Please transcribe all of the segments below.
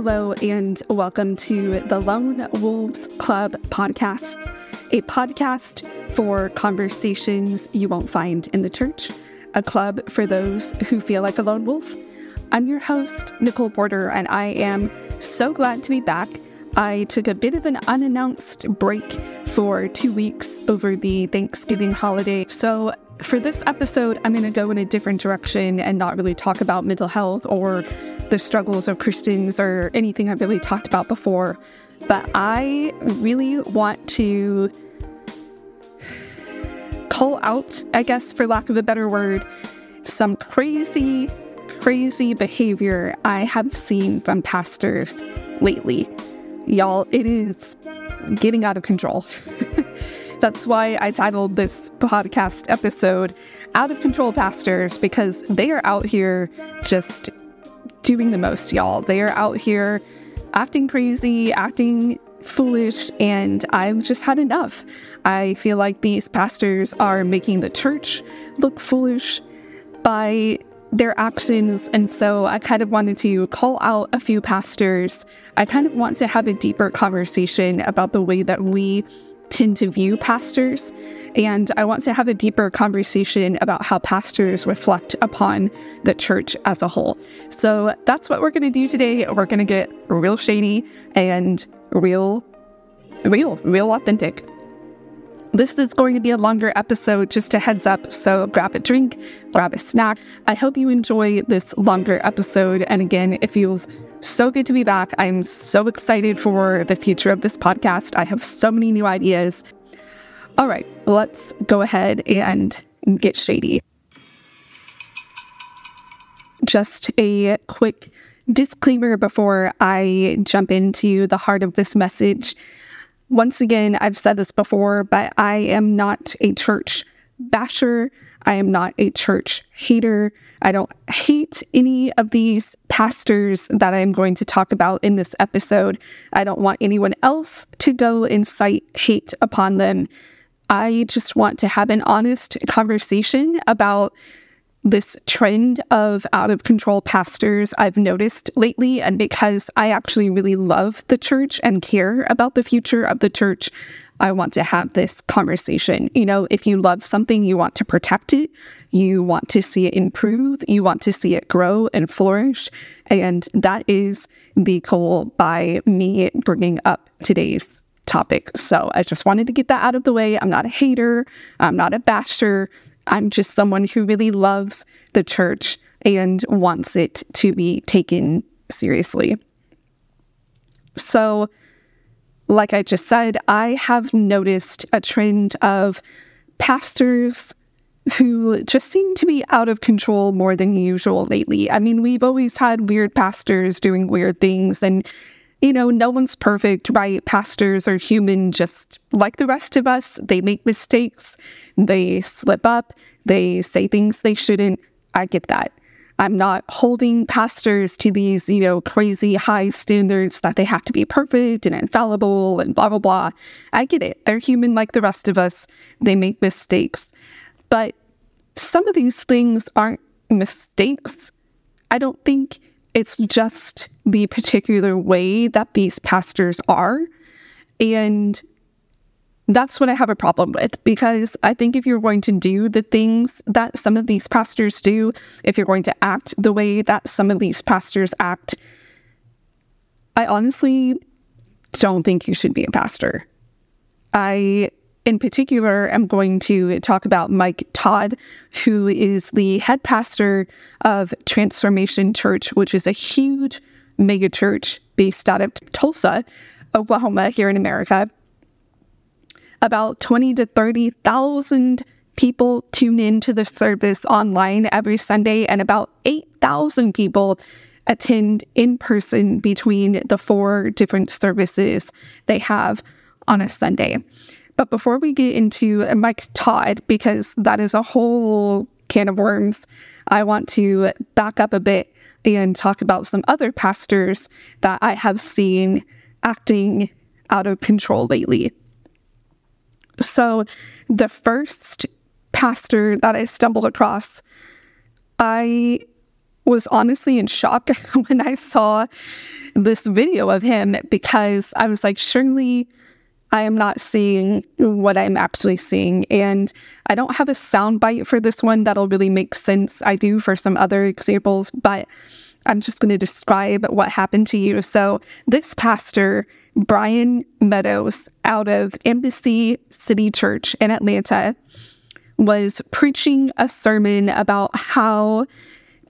Hello, and welcome to the Lone Wolves Club podcast, a podcast for conversations you won't find in the church, a club for those who feel like a lone wolf. I'm your host, Nicole Porter, and I am so glad to be back. I took a bit of an unannounced break for two weeks over the Thanksgiving holiday. So, for this episode, I'm going to go in a different direction and not really talk about mental health or the struggles of Christians or anything I've really talked about before. But I really want to call out, I guess, for lack of a better word, some crazy, crazy behavior I have seen from pastors lately. Y'all, it is getting out of control. That's why I titled this podcast episode Out of Control Pastors, because they are out here just doing the most, y'all. They are out here acting crazy, acting foolish, and I've just had enough. I feel like these pastors are making the church look foolish by their actions. And so I kind of wanted to call out a few pastors. I kind of want to have a deeper conversation about the way that we to view pastors. And I want to have a deeper conversation about how pastors reflect upon the church as a whole. So that's what we're going to do today. We're going to get real shady and real, real, real authentic. This is going to be a longer episode, just a heads up. So grab a drink, grab a snack. I hope you enjoy this longer episode. And again, it feels so good to be back. I'm so excited for the future of this podcast. I have so many new ideas. All right, let's go ahead and get shady. Just a quick disclaimer before I jump into the heart of this message. Once again, I've said this before, but I am not a church basher. I am not a church hater. I don't hate any of these pastors that I'm going to talk about in this episode. I don't want anyone else to go incite hate upon them. I just want to have an honest conversation about this trend of out of control pastors I've noticed lately. And because I actually really love the church and care about the future of the church, I want to have this conversation. You know, if you love something, you want to protect it, you want to see it improve, you want to see it grow and flourish. And that is the goal by me bringing up today's topic. So I just wanted to get that out of the way. I'm not a hater, I'm not a basher. I'm just someone who really loves the church and wants it to be taken seriously. So, like I just said, I have noticed a trend of pastors who just seem to be out of control more than usual lately. I mean, we've always had weird pastors doing weird things, and you know, no one's perfect, right? Pastors are human just like the rest of us. They make mistakes, they slip up, they say things they shouldn't. I get that. I'm not holding pastors to these, you know, crazy high standards that they have to be perfect and infallible and blah, blah, blah. I get it. They're human like the rest of us. They make mistakes. But some of these things aren't mistakes. I don't think it's just the particular way that these pastors are. And that's what I have a problem with because I think if you're going to do the things that some of these pastors do, if you're going to act the way that some of these pastors act, I honestly don't think you should be a pastor. I, in particular, am going to talk about Mike Todd, who is the head pastor of Transformation Church, which is a huge mega church based out of Tulsa, Oklahoma, here in America about 20 to 30,000 people tune into the service online every Sunday, and about 8,000 people attend in person between the four different services they have on a Sunday. But before we get into Mike Todd, because that is a whole can of worms, I want to back up a bit and talk about some other pastors that I have seen acting out of control lately. So, the first pastor that I stumbled across, I was honestly in shock when I saw this video of him because I was like, surely I am not seeing what I'm actually seeing. And I don't have a soundbite for this one that'll really make sense. I do for some other examples, but I'm just going to describe what happened to you. So, this pastor, Brian Meadows, out of Embassy City Church in Atlanta, was preaching a sermon about how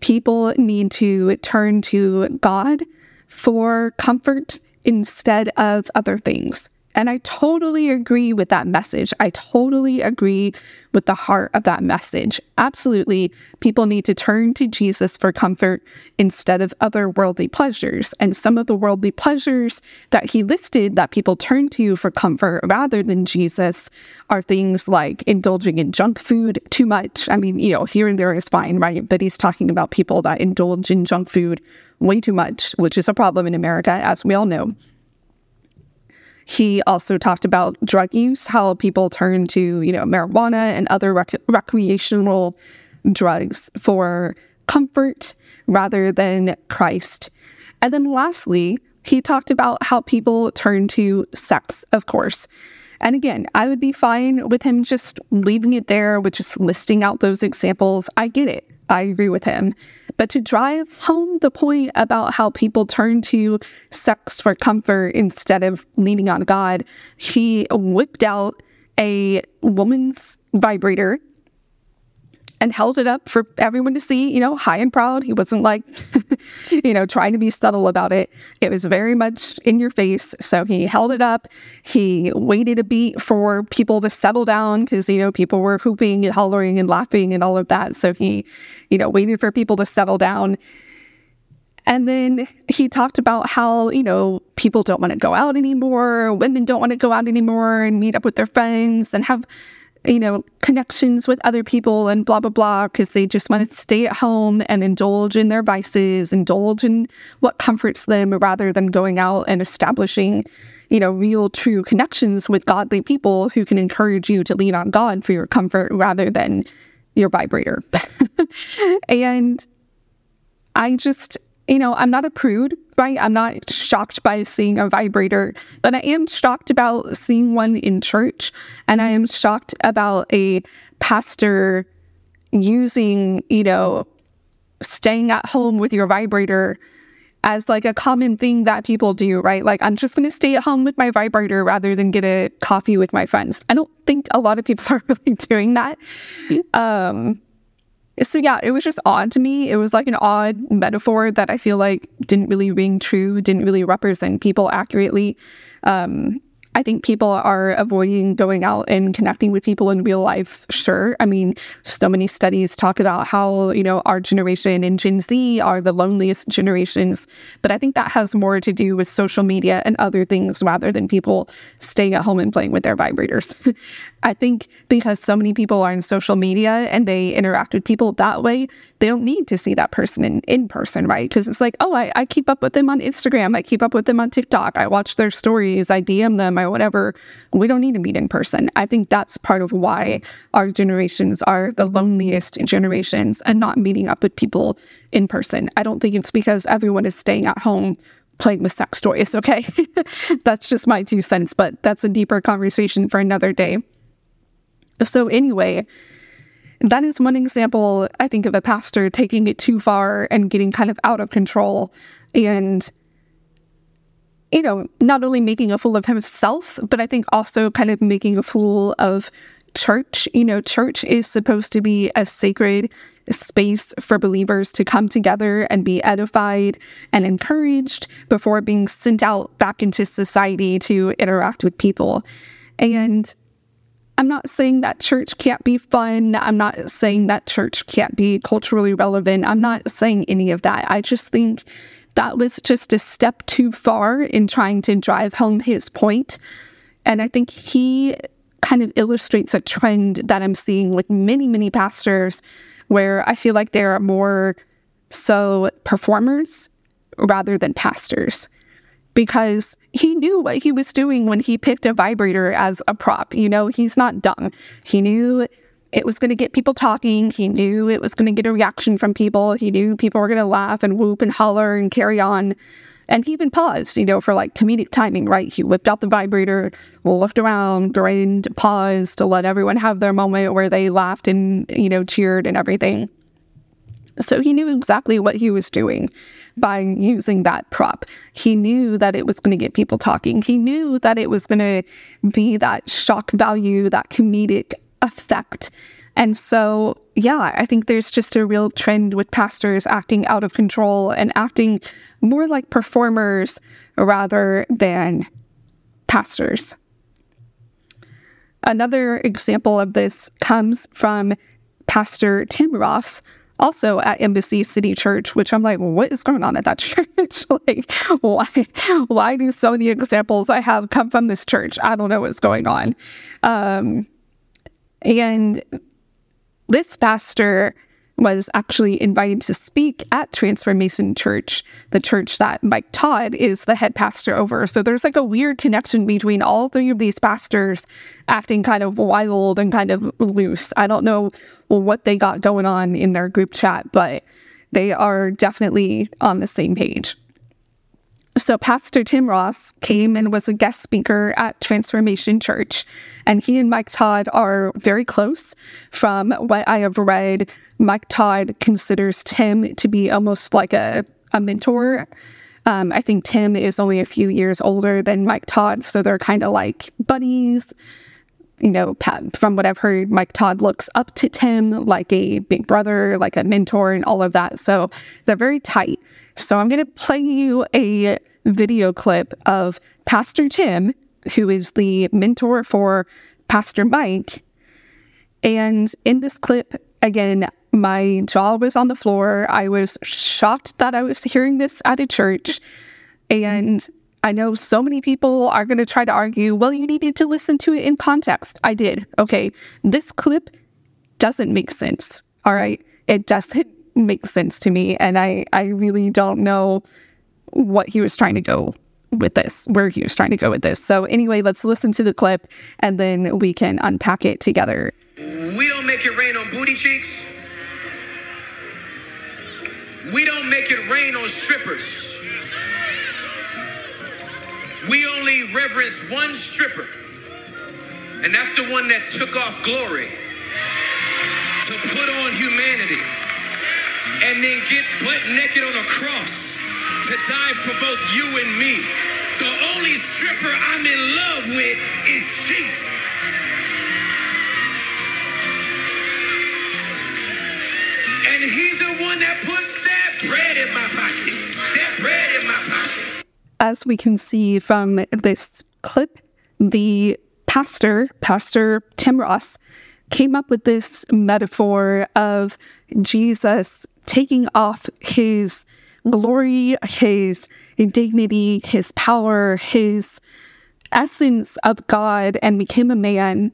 people need to turn to God for comfort instead of other things. And I totally agree with that message. I totally agree with the heart of that message. Absolutely, people need to turn to Jesus for comfort instead of other worldly pleasures. And some of the worldly pleasures that he listed that people turn to for comfort rather than Jesus are things like indulging in junk food too much. I mean, you know, here and there is fine, right? But he's talking about people that indulge in junk food way too much, which is a problem in America, as we all know. He also talked about drug use, how people turn to, you know, marijuana and other rec- recreational drugs for comfort rather than Christ. And then lastly, he talked about how people turn to sex, of course. And again, I would be fine with him just leaving it there with just listing out those examples. I get it. I agree with him. But to drive home the point about how people turn to sex for comfort instead of leaning on God, he whipped out a woman's vibrator and held it up for everyone to see, you know, high and proud. He wasn't like, you know, trying to be subtle about it. It was very much in your face. So he held it up. He waited a beat for people to settle down because, you know, people were hooping and hollering and laughing and all of that. So he, you know, waited for people to settle down. And then he talked about how, you know, people don't want to go out anymore, women don't want to go out anymore and meet up with their friends and have you know, connections with other people and blah, blah, blah, because they just want to stay at home and indulge in their vices, indulge in what comforts them rather than going out and establishing, you know, real, true connections with godly people who can encourage you to lean on God for your comfort rather than your vibrator. and I just, you know, I'm not a prude, right? I'm not shocked by seeing a vibrator, but I am shocked about seeing one in church. And I am shocked about a pastor using, you know, staying at home with your vibrator as like a common thing that people do, right? Like, I'm just going to stay at home with my vibrator rather than get a coffee with my friends. I don't think a lot of people are really doing that. Um, so yeah, it was just odd to me. It was like an odd metaphor that I feel like didn't really ring true, didn't really represent people accurately. Um, I think people are avoiding going out and connecting with people in real life. Sure. I mean, so many studies talk about how, you know, our generation and Gen Z are the loneliest generations. But I think that has more to do with social media and other things rather than people staying at home and playing with their vibrators. I think because so many people are in social media and they interact with people that way, they don't need to see that person in, in person, right? Because it's like, oh, I, I keep up with them on Instagram. I keep up with them on TikTok. I watch their stories. I DM them or whatever. We don't need to meet in person. I think that's part of why our generations are the loneliest generations and not meeting up with people in person. I don't think it's because everyone is staying at home playing with sex toys, okay? that's just my two cents, but that's a deeper conversation for another day. So, anyway, that is one example, I think, of a pastor taking it too far and getting kind of out of control and, you know, not only making a fool of himself, but I think also kind of making a fool of church. You know, church is supposed to be a sacred space for believers to come together and be edified and encouraged before being sent out back into society to interact with people. And I'm not saying that church can't be fun. I'm not saying that church can't be culturally relevant. I'm not saying any of that. I just think that was just a step too far in trying to drive home his point. And I think he kind of illustrates a trend that I'm seeing with many, many pastors where I feel like they are more so performers rather than pastors because he knew what he was doing when he picked a vibrator as a prop. You know, he's not dumb. He knew it was going to get people talking. He knew it was going to get a reaction from people. He knew people were going to laugh and whoop and holler and carry on. And he even paused, you know, for like comedic timing, right? He whipped out the vibrator, looked around, grinned, paused to let everyone have their moment where they laughed and, you know, cheered and everything. So he knew exactly what he was doing by using that prop. He knew that it was going to get people talking. He knew that it was going to be that shock value, that comedic effect. And so, yeah, I think there's just a real trend with pastors acting out of control and acting more like performers rather than pastors. Another example of this comes from Pastor Tim Ross, also at Embassy City Church, which I'm like, what is going on at that church? like, why, why do so many examples I have come from this church? I don't know what's going on. Um, and this pastor was actually invited to speak at Transformation Church, the church that Mike Todd is the head pastor over. So there's like a weird connection between all three of these pastors acting kind of wild and kind of loose. I don't know what they got going on in their group chat, but they are definitely on the same page. So, Pastor Tim Ross came and was a guest speaker at Transformation Church, and he and Mike Todd are very close. From what I have read, Mike Todd considers Tim to be almost like a, a mentor. Um, I think Tim is only a few years older than Mike Todd, so they're kind of like buddies. You know, from what I've heard, Mike Todd looks up to Tim like a big brother, like a mentor, and all of that. So they're very tight. So I'm going to play you a video clip of Pastor Tim, who is the mentor for Pastor Mike. And in this clip, again, my jaw was on the floor. I was shocked that I was hearing this at a church. And I know so many people are going to try to argue, well, you needed to listen to it in context. I did. Okay. This clip doesn't make sense. All right. It doesn't make sense to me. And I, I really don't know what he was trying to go with this, where he was trying to go with this. So, anyway, let's listen to the clip and then we can unpack it together. We don't make it rain on booty cheeks. We don't make it rain on strippers. We only reverence one stripper, and that's the one that took off glory to put on humanity and then get butt naked on a cross to die for both you and me. The only stripper I'm in love with is Jesus. And he's the one that puts that bread in my pocket. That bread in my pocket. As we can see from this clip, the pastor, Pastor Tim Ross, came up with this metaphor of Jesus taking off his glory, his dignity, his power, his essence of God and became a man.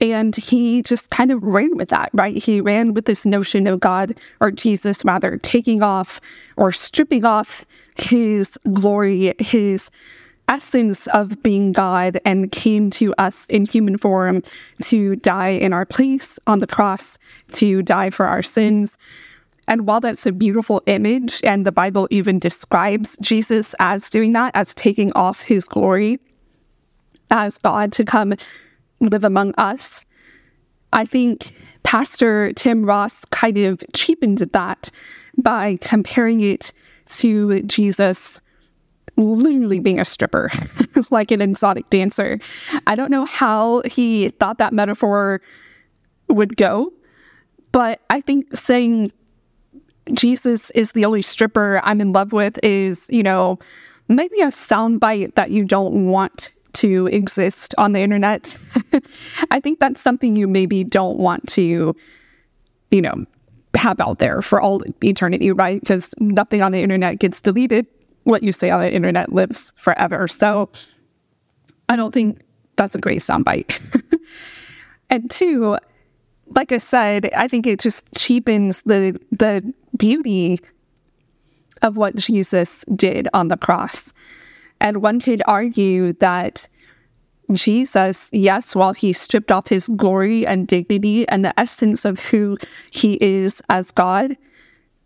And he just kind of ran with that, right? He ran with this notion of God, or Jesus rather, taking off or stripping off his glory, his essence of being God, and came to us in human form to die in our place on the cross, to die for our sins, and while that's a beautiful image, and the Bible even describes Jesus as doing that, as taking off his glory as God to come live among us, I think Pastor Tim Ross kind of cheapened that by comparing it to Jesus literally being a stripper, like an exotic dancer. I don't know how he thought that metaphor would go, but I think saying Jesus is the only stripper I'm in love with is, you know, maybe a soundbite that you don't want to exist on the internet. I think that's something you maybe don't want to, you know, have out there for all eternity, right? Because nothing on the internet gets deleted. What you say on the internet lives forever. So I don't think that's a great soundbite. and two, like I said, I think it just cheapens the the beauty of what Jesus did on the cross. And one could argue that Jesus, yes, while he stripped off his glory and dignity and the essence of who he is as God,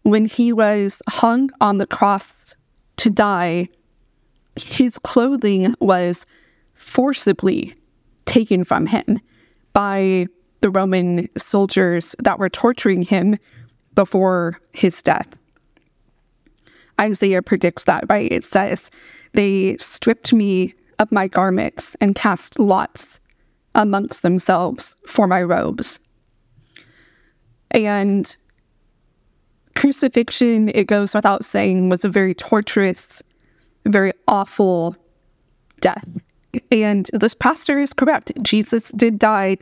when he was hung on the cross to die, his clothing was forcibly taken from him by the Roman soldiers that were torturing him before his death. Isaiah predicts that, right? It says, They stripped me of my garments and cast lots amongst themselves for my robes. And crucifixion, it goes without saying, was a very torturous, very awful death. And this pastor is correct. Jesus did die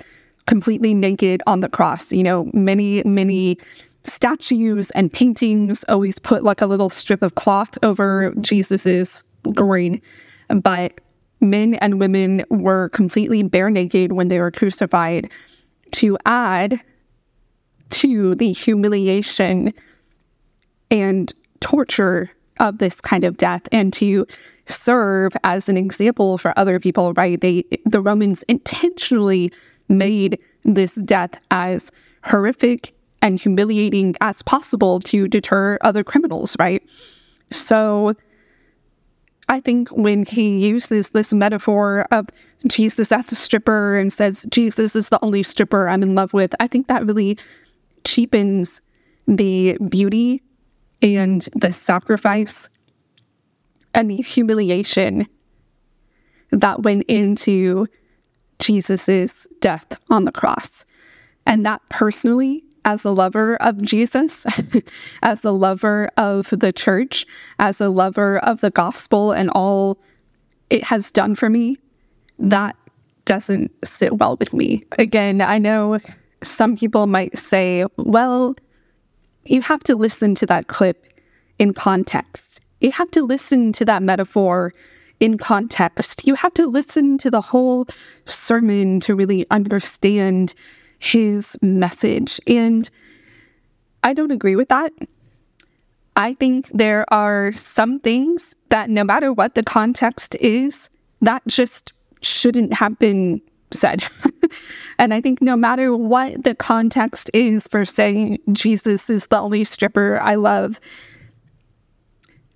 completely naked on the cross. You know, many, many statues and paintings always put like a little strip of cloth over Jesus's groin. But men and women were completely bare naked when they were crucified to add to the humiliation and torture of this kind of death and to serve as an example for other people right they the romans intentionally made this death as horrific and humiliating as possible to deter other criminals right so I think when he uses this metaphor of Jesus as a stripper and says, Jesus is the only stripper I'm in love with, I think that really cheapens the beauty and the sacrifice and the humiliation that went into Jesus's death on the cross. And that personally as a lover of Jesus, as a lover of the church, as a lover of the gospel and all it has done for me, that doesn't sit well with me. Again, I know some people might say, well, you have to listen to that clip in context. You have to listen to that metaphor in context. You have to listen to the whole sermon to really understand his message. And I don't agree with that. I think there are some things that, no matter what the context is, that just shouldn't have been said. and I think no matter what the context is for saying Jesus is the only stripper I love,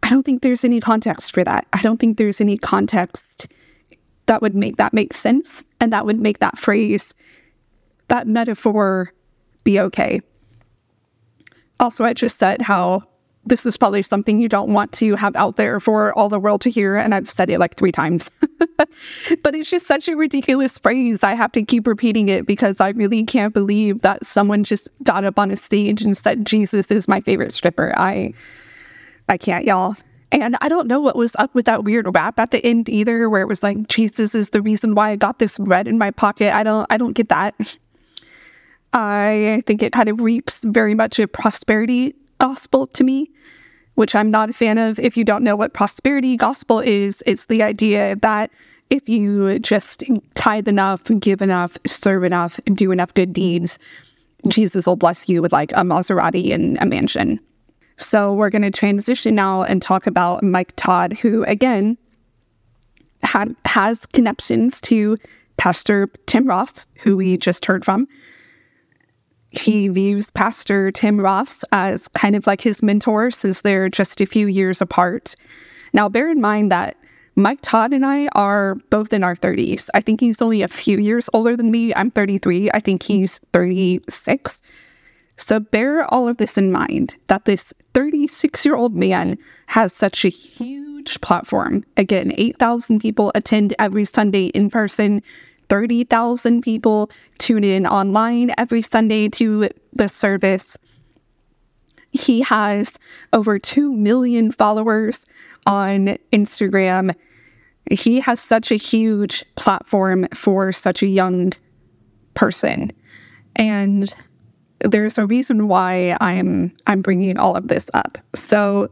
I don't think there's any context for that. I don't think there's any context that would make that make sense and that would make that phrase that metaphor be okay. Also, I just said how this is probably something you don't want to have out there for all the world to hear. And I've said it like three times. but it's just such a ridiculous phrase. I have to keep repeating it because I really can't believe that someone just got up on a stage and said, Jesus is my favorite stripper. I I can't, y'all. And I don't know what was up with that weird rap at the end either, where it was like, Jesus is the reason why I got this red in my pocket. I don't I don't get that. I think it kind of reaps very much a prosperity gospel to me, which I'm not a fan of. If you don't know what prosperity gospel is, it's the idea that if you just tithe enough, give enough, serve enough, do enough good deeds, Jesus will bless you with like a Maserati and a mansion. So we're going to transition now and talk about Mike Todd, who again had has connections to Pastor Tim Ross, who we just heard from he views Pastor Tim Ross as kind of like his mentor since they're just a few years apart. Now, bear in mind that Mike Todd and I are both in our 30s. I think he's only a few years older than me. I'm 33. I think he's 36. So bear all of this in mind that this 36 year old man has such a huge platform. Again, 8,000 people attend every Sunday in person. 30,000 people tune in online every Sunday to the service. He has over 2 million followers on Instagram. He has such a huge platform for such a young person. And there's a reason why I'm I'm bringing all of this up. So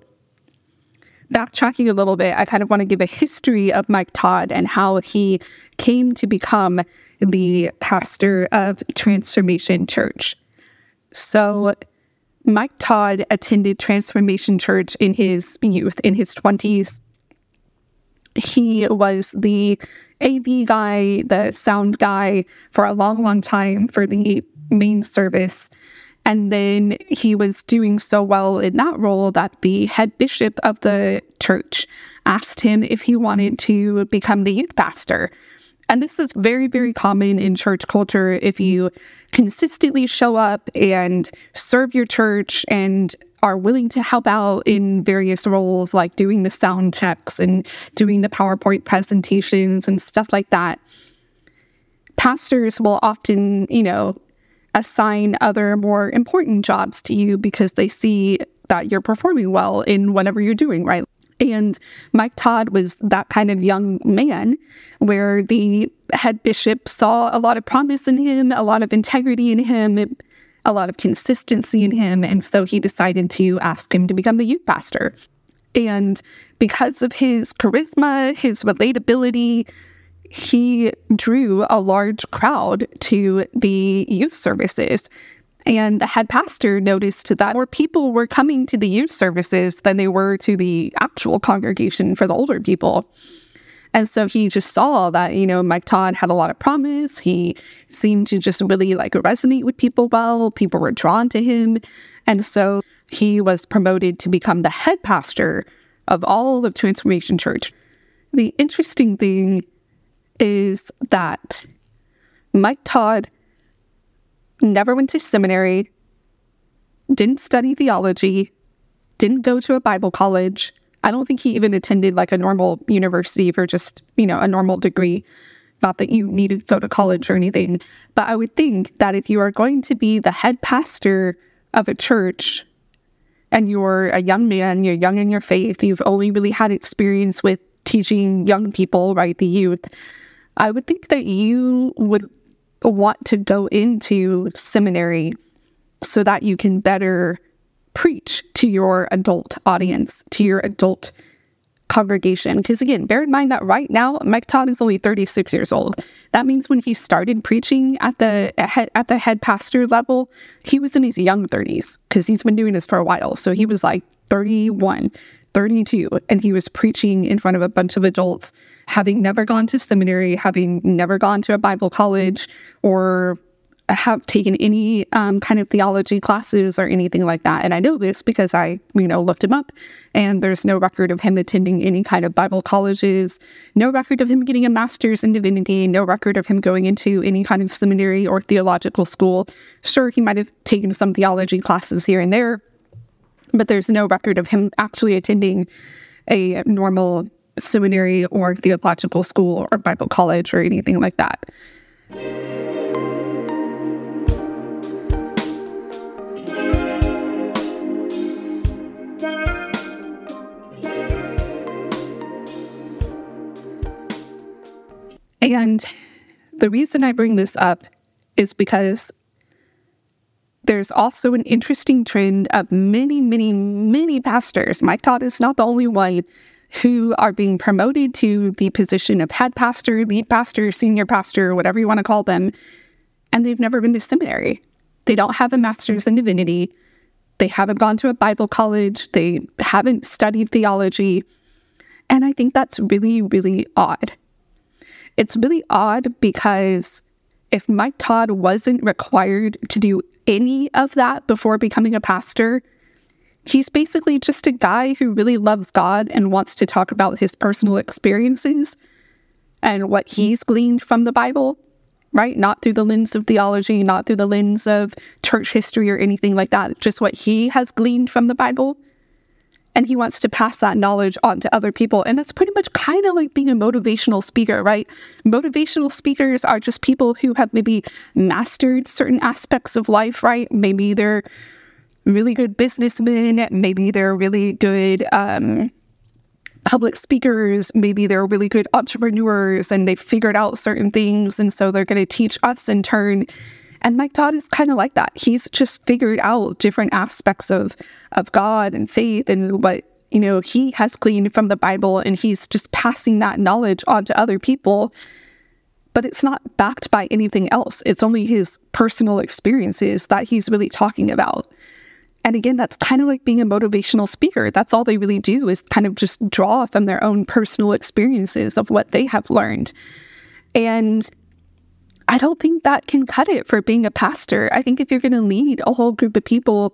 backtracking a little bit, I kind of want to give a history of Mike Todd and how he came to become the pastor of Transformation Church. So, Mike Todd attended Transformation Church in his youth, in his 20s. He was the AV guy, the sound guy for a long, long time for the main service. And then he was doing so well in that role that the head bishop of the church asked him if he wanted to become the youth pastor. And this is very, very common in church culture. If you consistently show up and serve your church and are willing to help out in various roles, like doing the sound checks and doing the PowerPoint presentations and stuff like that, pastors will often, you know, assign other more important jobs to you because they see that you're performing well in whatever you're doing, right? And Mike Todd was that kind of young man where the head bishop saw a lot of promise in him, a lot of integrity in him, a lot of consistency in him. And so he decided to ask him to become the youth pastor. And because of his charisma, his relatability, he drew a large crowd to the youth services. And the head pastor noticed that more people were coming to the youth services than they were to the actual congregation for the older people. And so he just saw that, you know, Mike Todd had a lot of promise. He seemed to just really like resonate with people well. People were drawn to him. And so he was promoted to become the head pastor of all of Transformation Church. The interesting thing is that Mike Todd never went to seminary, didn't study theology, didn't go to a Bible college. I don't think he even attended like a normal university for just, you know, a normal degree. Not that you needed to go to college or anything. But I would think that if you are going to be the head pastor of a church and you're a young man, you're young in your faith, you've only really had experience with teaching young people, right, the youth, I would think that you would want to go into seminary so that you can better preach to your adult audience, to your adult congregation. Because again, bear in mind that right now Mike Todd is only 36 years old. That means when he started preaching at the at the head pastor level, he was in his young 30s because he's been doing this for a while. So he was like 31, 32 and he was preaching in front of a bunch of adults, having never gone to seminary, having never gone to a Bible college or have taken any um, kind of theology classes or anything like that. And I know this because I, you know, looked him up and there's no record of him attending any kind of Bible colleges, no record of him getting a master's in divinity, no record of him going into any kind of seminary or theological school. Sure, he might have taken some theology classes here and there, but there's no record of him actually attending a normal seminary or theological school or Bible college or anything like that. And the reason I bring this up is because there's also an interesting trend of many, many, many pastors. Mike Todd is not the only one who are being promoted to the position of head pastor, lead pastor, senior pastor, whatever you want to call them, and they've never been to seminary. They don't have a master's in divinity. They haven't gone to a Bible college. They haven't studied theology. And I think that's really, really odd. It's really odd because if Mike Todd wasn't required to do any of that before becoming a pastor, he's basically just a guy who really loves God and wants to talk about his personal experiences and what he's gleaned from the Bible, right? Not through the lens of theology, not through the lens of church history or anything like that, just what he has gleaned from the Bible and he wants to pass that knowledge on to other people. And that's pretty much kind of like being a motivational speaker, right? Motivational speakers are just people who have maybe mastered certain aspects of life, right? Maybe they're really good businessmen, maybe they're really good um, public speakers, maybe they're really good entrepreneurs and they've figured out certain things. And so they're going to teach us in turn and Mike Todd is kind of like that. He's just figured out different aspects of of God and faith and what you know he has gleaned from the Bible, and he's just passing that knowledge on to other people. But it's not backed by anything else. It's only his personal experiences that he's really talking about. And again, that's kind of like being a motivational speaker. That's all they really do is kind of just draw from their own personal experiences of what they have learned. And I don't think that can cut it for being a pastor. I think if you're going to lead a whole group of people,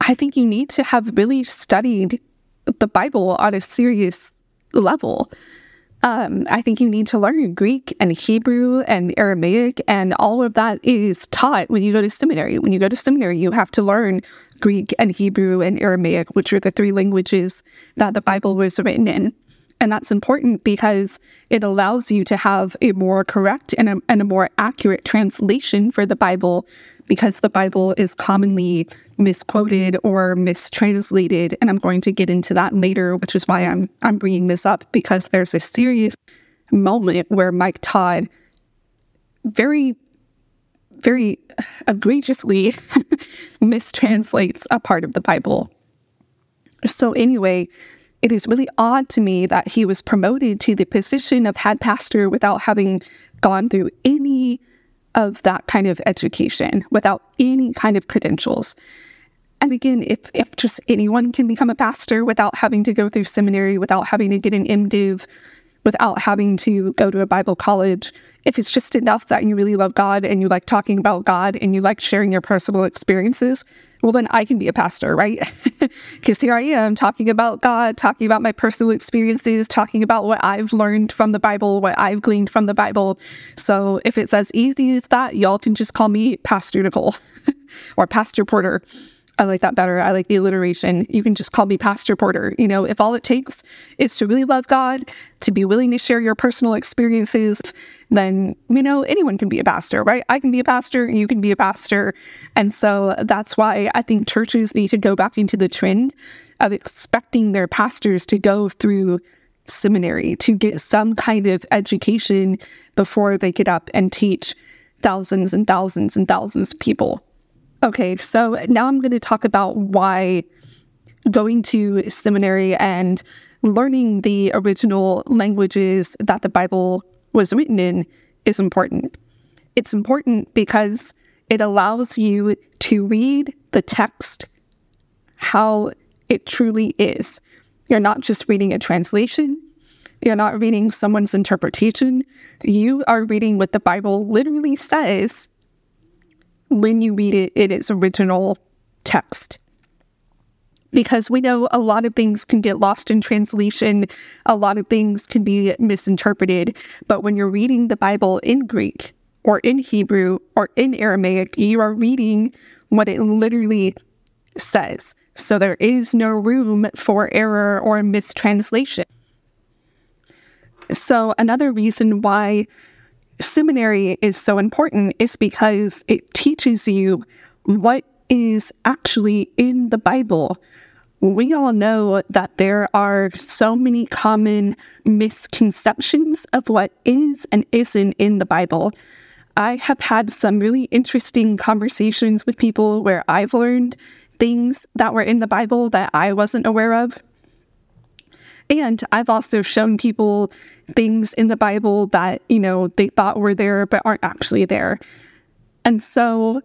I think you need to have really studied the Bible on a serious level. Um, I think you need to learn Greek and Hebrew and Aramaic, and all of that is taught when you go to seminary. When you go to seminary, you have to learn Greek and Hebrew and Aramaic, which are the three languages that the Bible was written in. And that's important because it allows you to have a more correct and a, and a more accurate translation for the Bible because the Bible is commonly misquoted or mistranslated. And I'm going to get into that later, which is why I'm, I'm bringing this up because there's a serious moment where Mike Todd very, very egregiously mistranslates a part of the Bible. So, anyway, it is really odd to me that he was promoted to the position of head pastor without having gone through any of that kind of education, without any kind of credentials. And again, if, if just anyone can become a pastor without having to go through seminary, without having to get an MDiv, without having to go to a Bible college, if it's just enough that you really love God and you like talking about God and you like sharing your personal experiences, well, then I can be a pastor, right? Because here I am talking about God, talking about my personal experiences, talking about what I've learned from the Bible, what I've gleaned from the Bible. So if it's as easy as that, y'all can just call me Pastor Nicole or Pastor Porter. I like that better. I like the alliteration. You can just call me Pastor Porter. You know, if all it takes is to really love God, to be willing to share your personal experiences, then, you know, anyone can be a pastor, right? I can be a pastor, you can be a pastor. And so that's why I think churches need to go back into the trend of expecting their pastors to go through seminary to get some kind of education before they get up and teach thousands and thousands and thousands of people. Okay, so now I'm going to talk about why going to seminary and learning the original languages that the Bible was written in is important. It's important because it allows you to read the text how it truly is. You're not just reading a translation, you're not reading someone's interpretation. You are reading what the Bible literally says when you read it in its original text. Because we know a lot of things can get lost in translation, a lot of things can be misinterpreted. But when you're reading the Bible in Greek or in Hebrew or in Aramaic, you are reading what it literally says. So there is no room for error or mistranslation. So, another reason why seminary is so important is because it teaches you what is actually in the Bible. We all know that there are so many common misconceptions of what is and isn't in the Bible. I have had some really interesting conversations with people where I've learned things that were in the Bible that I wasn't aware of. And I've also shown people things in the Bible that, you know, they thought were there but aren't actually there. And so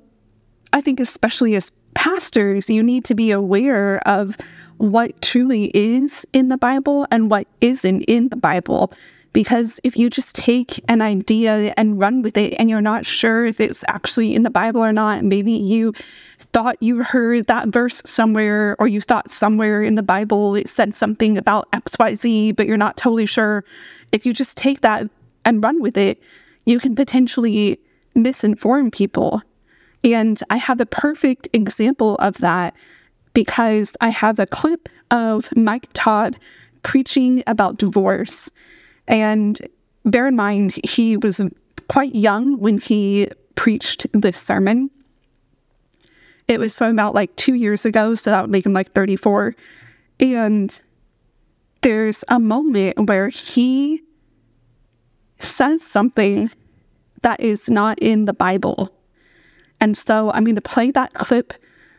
I think, especially as pastors, you need to be aware of what truly is in the Bible and what isn't in the Bible. Because if you just take an idea and run with it and you're not sure if it's actually in the Bible or not, maybe you thought you heard that verse somewhere or you thought somewhere in the Bible it said something about XYZ, but you're not totally sure. If you just take that and run with it, you can potentially misinform people. And I have a perfect example of that because I have a clip of Mike Todd preaching about divorce. And bear in mind, he was quite young when he preached this sermon. It was from about like two years ago, so that would make him like 34. And there's a moment where he says something that is not in the Bible. And so I'm going to play that clip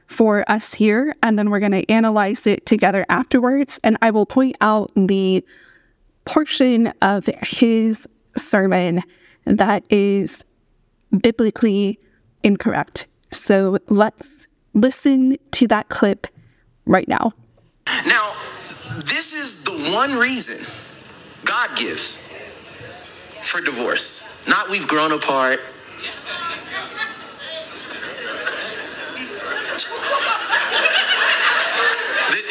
for us here, and then we're going to analyze it together afterwards. And I will point out the portion of his sermon that is biblically incorrect. So let's listen to that clip right now. Now, this is the one reason God gives for divorce. Not we've grown apart.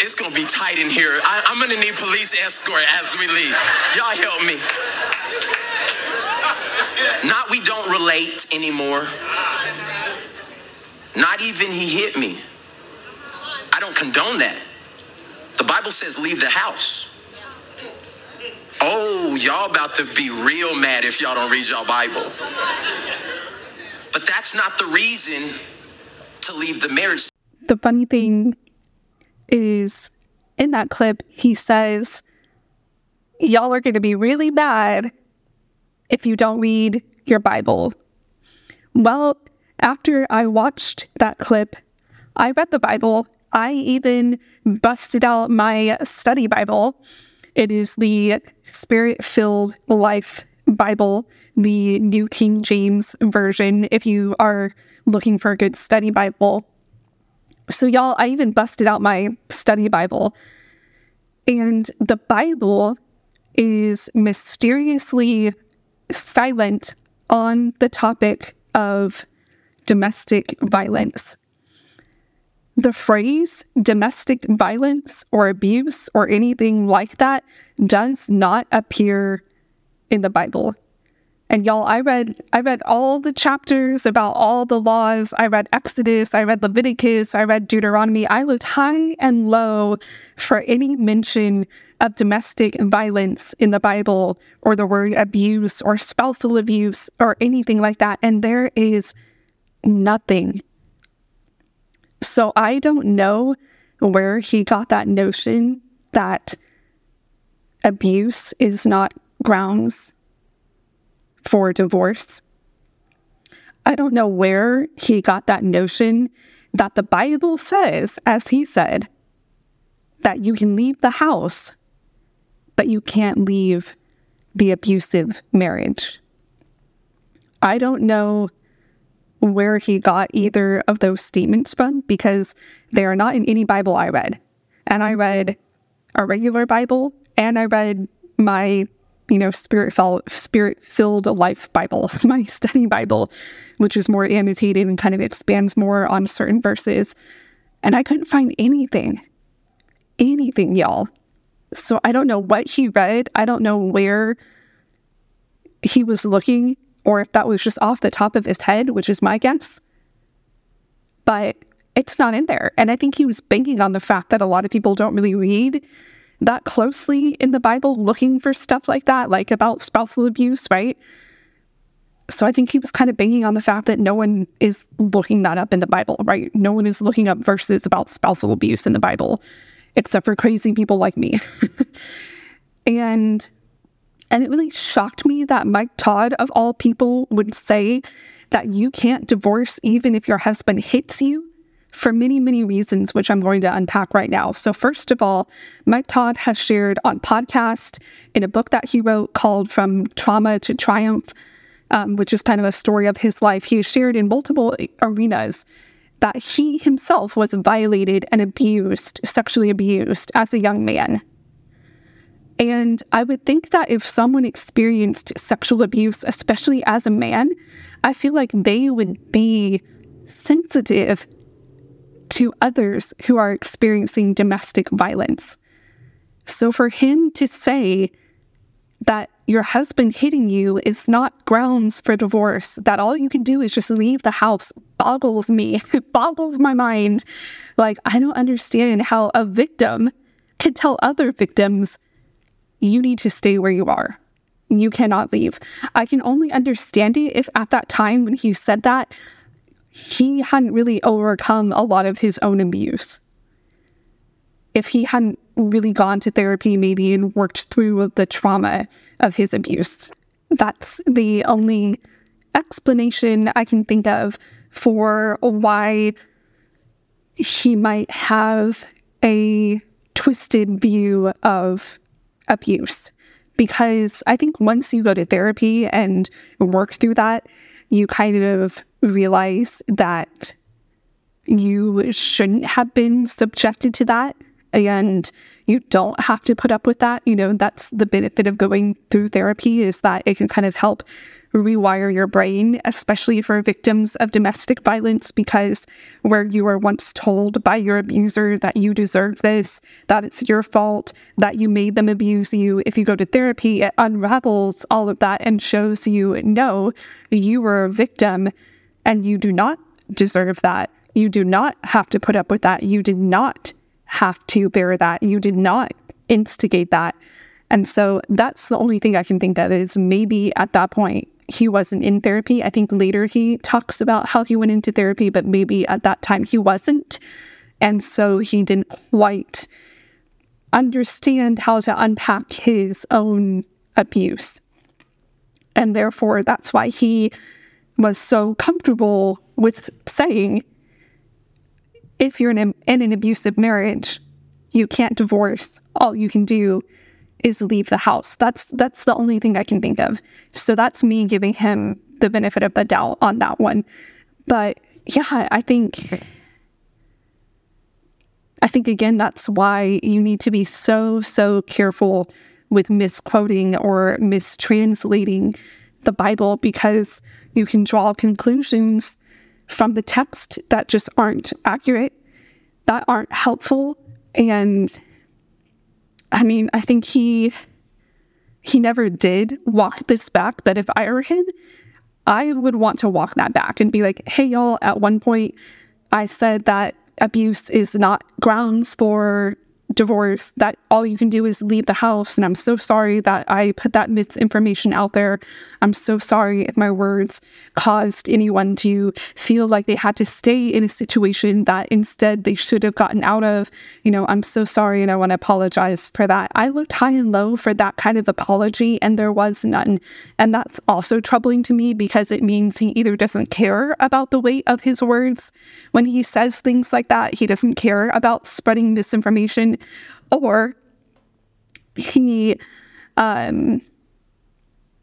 It's gonna be tight in here. I, I'm gonna need police escort as we leave. Y'all help me. Not we don't relate anymore. Not even he hit me. I don't condone that. The Bible says leave the house. Oh, y'all about to be real mad if y'all don't read y'all Bible. But that's not the reason to leave the marriage. The funny thing is in that clip, he says, Y'all are going to be really mad if you don't read your Bible. Well, after I watched that clip, I read the Bible. I even busted out my study Bible. It is the Spirit filled Life Bible, the New King James Version, if you are looking for a good study Bible. So, y'all, I even busted out my study Bible. And the Bible is mysteriously silent on the topic of domestic violence. The phrase domestic violence or abuse or anything like that does not appear in the Bible. And y'all, I read I read all the chapters about all the laws. I read Exodus, I read Leviticus, I read Deuteronomy. I looked high and low for any mention of domestic violence in the Bible or the word abuse or spousal abuse or anything like that. And there is nothing. So I don't know where he got that notion that abuse is not grounds for divorce. I don't know where he got that notion that the Bible says, as he said, that you can leave the house, but you can't leave the abusive marriage. I don't know where he got either of those statements from because they are not in any Bible I read. And I read a regular Bible and I read my you know, spirit spirit filled life Bible, my study Bible, which is more annotated and kind of expands more on certain verses. And I couldn't find anything, anything, y'all. So I don't know what he read. I don't know where he was looking or if that was just off the top of his head, which is my guess. But it's not in there. And I think he was banking on the fact that a lot of people don't really read that closely in the Bible looking for stuff like that, like about spousal abuse, right? So I think he was kind of banging on the fact that no one is looking that up in the Bible, right? No one is looking up verses about spousal abuse in the Bible, except for crazy people like me. and and it really shocked me that Mike Todd, of all people, would say that you can't divorce even if your husband hits you for many, many reasons, which I'm going to unpack right now. So, first of all, Mike Todd has shared on podcast in a book that he wrote called From Trauma to Triumph, um, which is kind of a story of his life. He has shared in multiple arenas that he himself was violated and abused, sexually abused as a young man. And I would think that if someone experienced sexual abuse, especially as a man, I feel like they would be sensitive to others who are experiencing domestic violence. So for him to say that your husband hitting you is not grounds for divorce, that all you can do is just leave the house, boggles me, boggles my mind. Like, I don't understand how a victim could tell other victims, you need to stay where you are. You cannot leave. I can only understand it if at that time when he said that, he hadn't really overcome a lot of his own abuse. If he hadn't really gone to therapy, maybe, and worked through the trauma of his abuse, that's the only explanation I can think of for why he might have a twisted view of abuse. Because I think once you go to therapy and work through that, you kind of realize that you shouldn't have been subjected to that and you don't have to put up with that. You know, that's the benefit of going through therapy is that it can kind of help rewire your brain, especially for victims of domestic violence, because where you were once told by your abuser that you deserve this, that it's your fault, that you made them abuse you, if you go to therapy, it unravels all of that and shows you no, you were a victim and you do not deserve that. You do not have to put up with that. You did not have to bear that. You did not instigate that. And so that's the only thing I can think of is maybe at that point he wasn't in therapy. I think later he talks about how he went into therapy, but maybe at that time he wasn't. And so he didn't quite understand how to unpack his own abuse. And therefore, that's why he was so comfortable with saying, if you're in, a, in an abusive marriage, you can't divorce. All you can do is leave the house. That's that's the only thing I can think of. So that's me giving him the benefit of the doubt on that one. But yeah, I think I think again that's why you need to be so so careful with misquoting or mistranslating the Bible because you can draw conclusions from the text that just aren't accurate, that aren't helpful. And I mean, I think he he never did walk this back, but if I were him, I would want to walk that back and be like, "Hey y'all, at one point I said that abuse is not grounds for divorce that all you can do is leave the house. And I'm so sorry that I put that misinformation out there. I'm so sorry if my words caused anyone to feel like they had to stay in a situation that instead they should have gotten out of. You know, I'm so sorry and I want to apologize for that. I looked high and low for that kind of apology and there was none. And that's also troubling to me because it means he either doesn't care about the weight of his words when he says things like that, he doesn't care about spreading misinformation or he um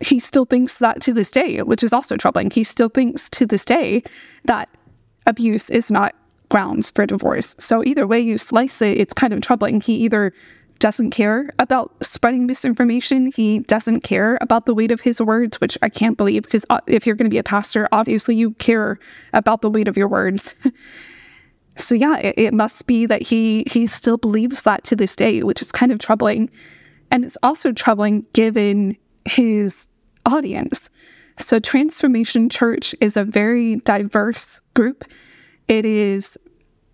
he still thinks that to this day, which is also troubling. He still thinks to this day that abuse is not grounds for divorce. So either way you slice it, it's kind of troubling. He either doesn't care about spreading misinformation. He doesn't care about the weight of his words, which I can't believe because uh, if you're going to be a pastor, obviously you care about the weight of your words. So yeah, it, it must be that he he still believes that to this day, which is kind of troubling. And it's also troubling given his audience. So Transformation Church is a very diverse group. It is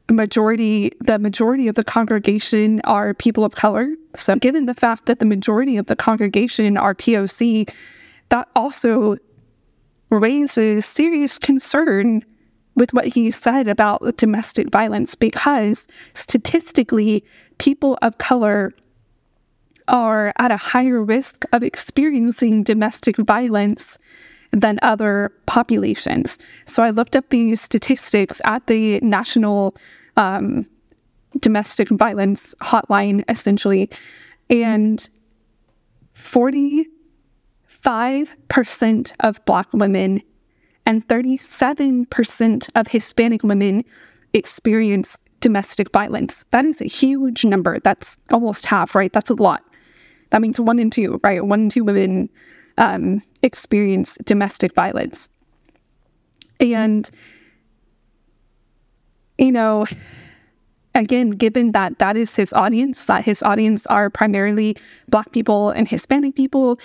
majority the majority of the congregation are people of color. So given the fact that the majority of the congregation are POC, that also raises serious concern with what he said about domestic violence because statistically, people of color are at a higher risk of experiencing domestic violence than other populations. So I looked up these statistics at the National um, Domestic Violence Hotline, essentially, and 45% of Black women and 37% of Hispanic women experience domestic violence. That is a huge number. That's almost half, right? That's a lot. That means one in two, right? One in two women um, experience domestic violence. And, you know, again, given that that is his audience, that his audience are primarily Black people and Hispanic people,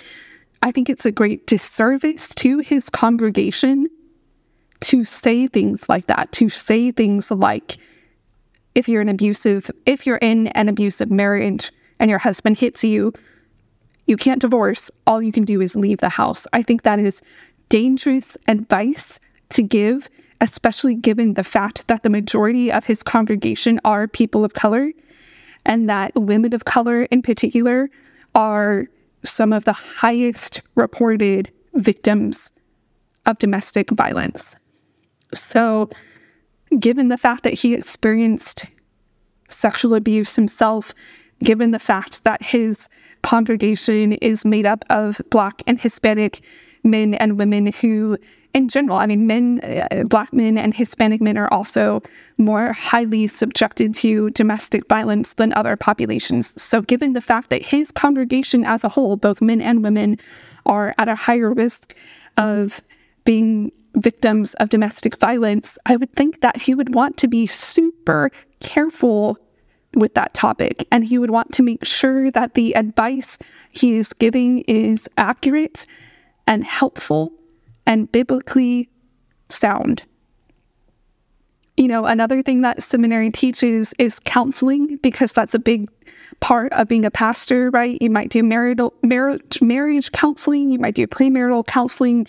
I think it's a great disservice to his congregation to say things like that, to say things like, if you're an abusive, if you're in an abusive marriage and your husband hits you, you can't divorce. All you can do is leave the house. I think that is dangerous advice to give, especially given the fact that the majority of his congregation are people of color and that women of color in particular are some of the highest reported victims of domestic violence. So, given the fact that he experienced sexual abuse himself, given the fact that his congregation is made up of Black and Hispanic men and women who, in general, I mean, men, uh, black men and Hispanic men are also more highly subjected to domestic violence than other populations. So, given the fact that his congregation as a whole, both men and women, are at a higher risk of being victims of domestic violence, I would think that he would want to be super careful with that topic. And he would want to make sure that the advice he is giving is accurate and helpful and biblically sound. You know, another thing that seminary teaches is counseling because that's a big part of being a pastor, right? You might do marital marriage marriage counseling, you might do premarital counseling,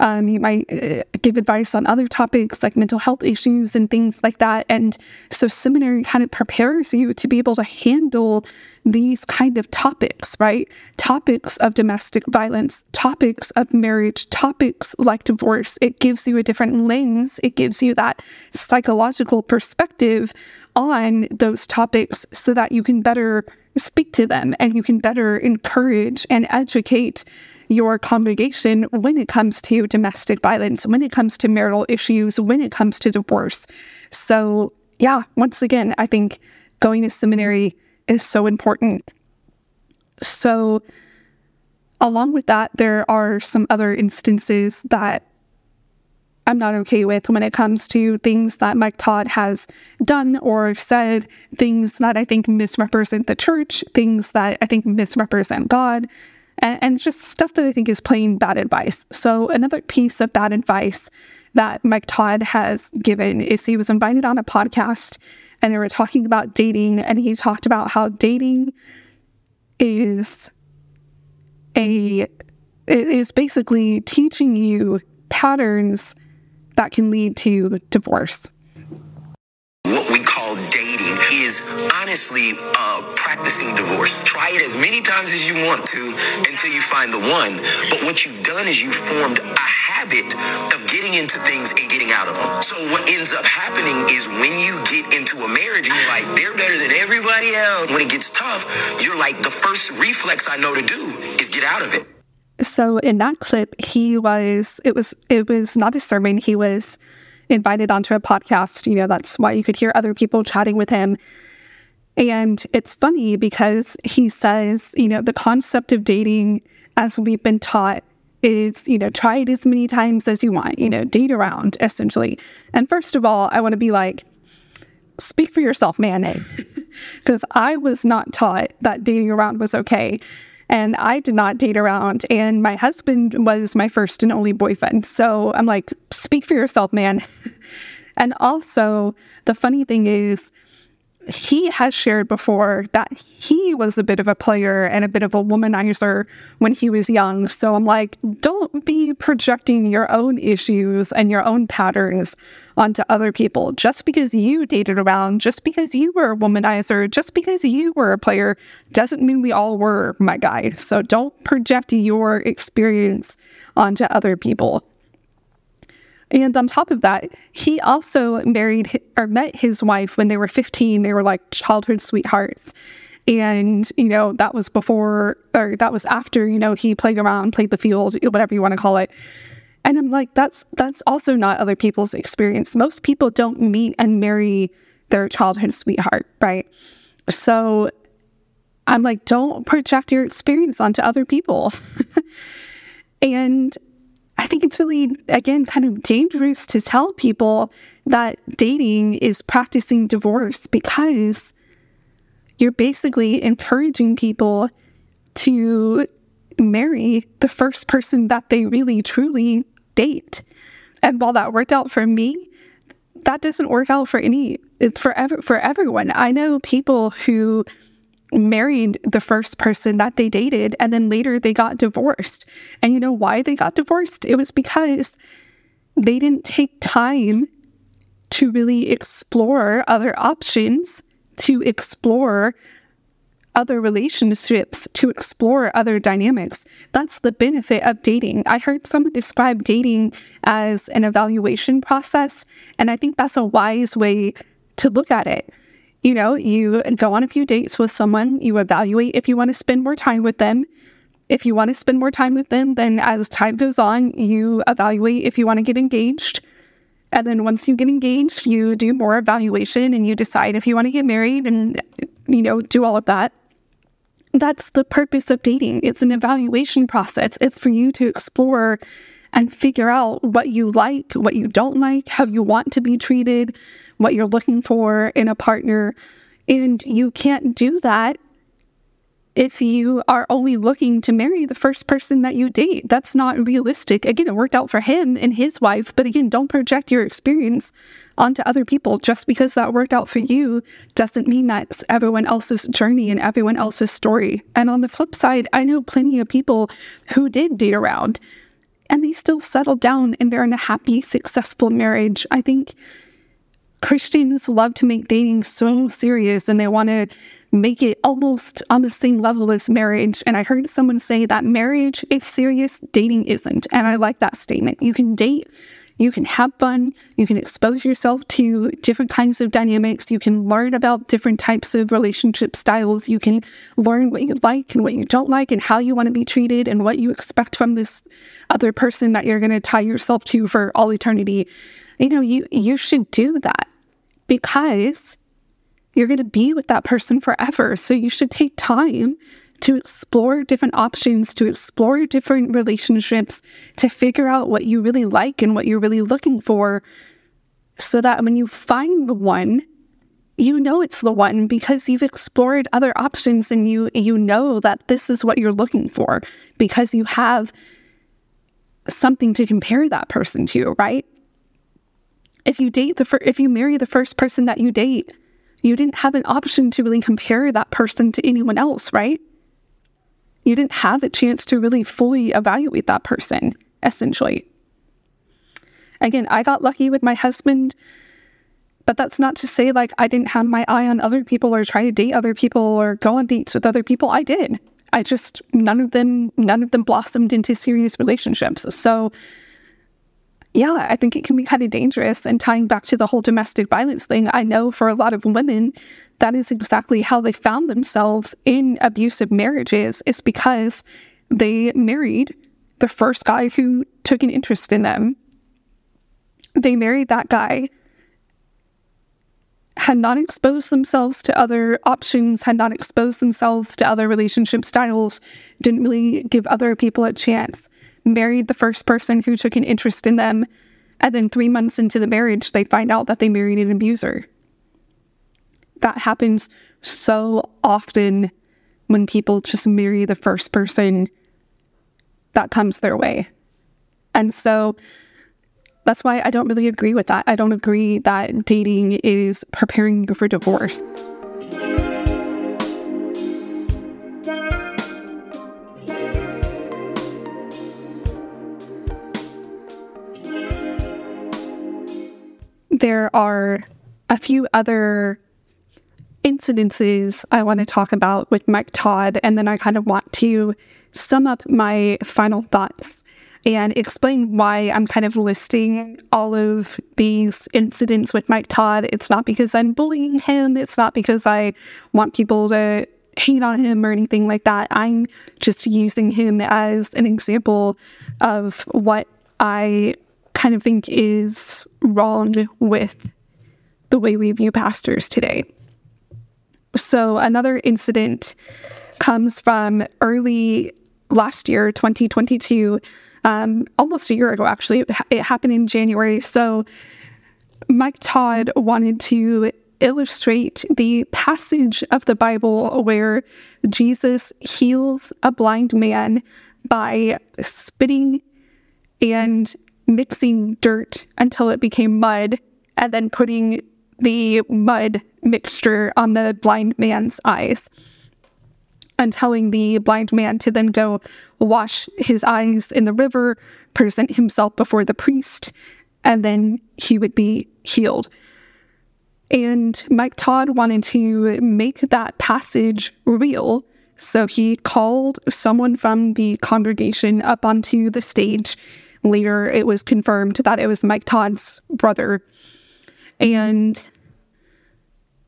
um, you might uh, give advice on other topics like mental health issues and things like that. And so, seminary kind of prepares you to be able to handle these kind of topics, right? Topics of domestic violence, topics of marriage, topics like divorce. It gives you a different lens, it gives you that psychological perspective on those topics so that you can better speak to them and you can better encourage and educate your congregation when it comes to domestic violence, when it comes to marital issues, when it comes to divorce. So, yeah, once again, I think going to seminary is so important. So, along with that, there are some other instances that I'm not okay with when it comes to things that Mike Todd has done or said, things that I think misrepresent the church, things that I think misrepresent God, and, and just stuff that I think is plain bad advice. So, another piece of bad advice that Mike Todd has given is he was invited on a podcast and they were talking about dating, and he talked about how dating is a is basically teaching you patterns that can lead to divorce. What we call dating is honestly uh, practicing divorce. Try it as many times as you want to until you find the one. But what you've done is you've formed a habit of getting into things and getting out of them. So what ends up happening is when you get into a marriage you're like, they're better than everybody else. When it gets tough, you're like, the first reflex I know to do is get out of it. So in that clip, he was it was it was not a sermon. He was invited onto a podcast. You know, that's why you could hear other people chatting with him. And it's funny because he says, you know, the concept of dating as we've been taught is, you know, try it as many times as you want, you know, date around essentially. And first of all, I want to be like, speak for yourself, man. Eh? Because I was not taught that dating around was okay. And I did not date around. And my husband was my first and only boyfriend. So I'm like, speak for yourself, man. and also, the funny thing is, he has shared before that he was a bit of a player and a bit of a womanizer when he was young. So I'm like, don't be projecting your own issues and your own patterns onto other people. Just because you dated around, just because you were a womanizer, just because you were a player, doesn't mean we all were, my guy. So don't project your experience onto other people. And on top of that, he also married or met his wife when they were 15. They were like childhood sweethearts. And, you know, that was before or that was after, you know, he played around, played the field, whatever you want to call it. And I'm like, that's that's also not other people's experience. Most people don't meet and marry their childhood sweetheart, right? So I'm like, don't project your experience onto other people. and I think it's really, again, kind of dangerous to tell people that dating is practicing divorce because you're basically encouraging people to marry the first person that they really truly date. And while that worked out for me, that doesn't work out for any for ever for everyone. I know people who married the first person that they dated and then later they got divorced. And you know why they got divorced? It was because they didn't take time to really explore other options, to explore other relationships, to explore other dynamics. That's the benefit of dating. I heard someone describe dating as an evaluation process, and I think that's a wise way to look at it you know, you go on a few dates with someone, you evaluate if you want to spend more time with them. If you want to spend more time with them, then as time goes on, you evaluate if you want to get engaged. And then once you get engaged, you do more evaluation and you decide if you want to get married and, you know, do all of that. That's the purpose of dating. It's an evaluation process. It's for you to explore and figure out what you like, what you don't like, how you want to be treated, what you're looking for in a partner. And you can't do that if you are only looking to marry the first person that you date. That's not realistic. Again, it worked out for him and his wife, but again, don't project your experience onto other people. Just because that worked out for you doesn't mean that's everyone else's journey and everyone else's story. And on the flip side, I know plenty of people who did date around and they still settled down and they're in a happy, successful marriage. I think Christians love to make dating so serious and they want to make it almost on the same level as marriage. And I heard someone say that marriage is serious, dating isn't. And I like that statement. You can date, you can have fun, you can expose yourself to different kinds of dynamics, you can learn about different types of relationship styles, you can learn what you like and what you don't like, and how you want to be treated, and what you expect from this other person that you're going to tie yourself to for all eternity. You know, you you should do that because you're going to be with that person forever. So you should take time to explore different options, to explore different relationships, to figure out what you really like and what you're really looking for, so that when you find the one, you know it's the one because you've explored other options and you you know that this is what you're looking for because you have something to compare that person to, right? If you date the fir- if you marry the first person that you date, you didn't have an option to really compare that person to anyone else, right? You didn't have a chance to really fully evaluate that person, essentially. Again, I got lucky with my husband, but that's not to say like I didn't have my eye on other people or try to date other people or go on dates with other people. I did. I just none of them none of them blossomed into serious relationships. So yeah, I think it can be kind of dangerous. And tying back to the whole domestic violence thing, I know for a lot of women, that is exactly how they found themselves in abusive marriages, is because they married the first guy who took an interest in them. They married that guy, had not exposed themselves to other options, had not exposed themselves to other relationship styles, didn't really give other people a chance married the first person who took an interest in them. And then three months into the marriage, they find out that they married an abuser. That happens so often when people just marry the first person that comes their way. And so that's why I don't really agree with that. I don't agree that dating is preparing you for divorce. there are a few other incidences I want to talk about with Mike Todd, and then I kind of want to sum up my final thoughts and explain why I'm kind of listing all of these incidents with Mike Todd. It's not because I'm bullying him, it's not because I want people to hate on him or anything like that. I'm just using him as an example of what I kind of think is wrong with the way we view pastors today. So, another incident comes from early last year, 2022, um, almost a year ago, actually. It, it happened in January. So, Mike Todd wanted to illustrate the passage of the Bible where Jesus heals a blind man by spitting and mixing dirt until it became mud and then putting the mud mixture on the blind man's eyes and telling the blind man to then go wash his eyes in the river, present himself before the priest, and then he would be healed. And Mike Todd wanted to make that passage real. So he called someone from the congregation up onto the stage Later, it was confirmed that it was Mike Todd's brother. And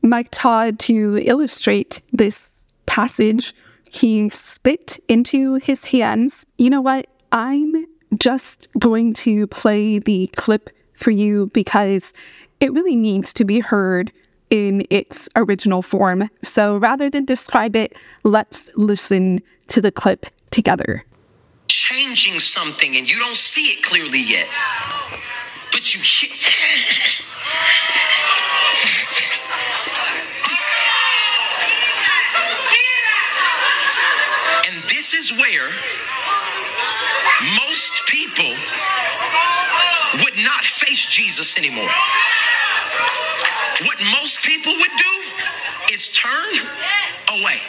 Mike Todd, to illustrate this passage, he spit into his hands. You know what? I'm just going to play the clip for you because it really needs to be heard in its original form. So rather than describe it, let's listen to the clip together. Changing something and you don't see it clearly yet. But you this is where most people would not face Jesus anymore. What most people would do is turn away.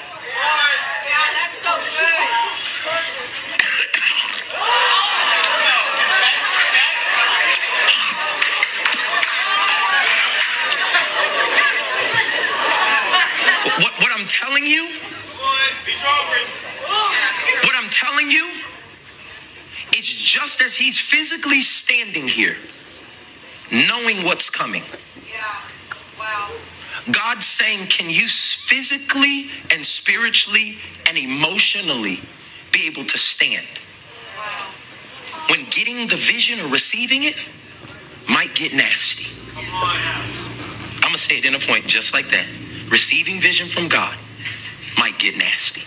What, what I'm telling you, what I'm telling you is just as he's physically standing here, knowing what's coming. God's saying, Can you physically and spiritually and emotionally be able to stand? When getting the vision or receiving it might get nasty. I'm going to say it in a point just like that. Receiving vision from God might get nasty.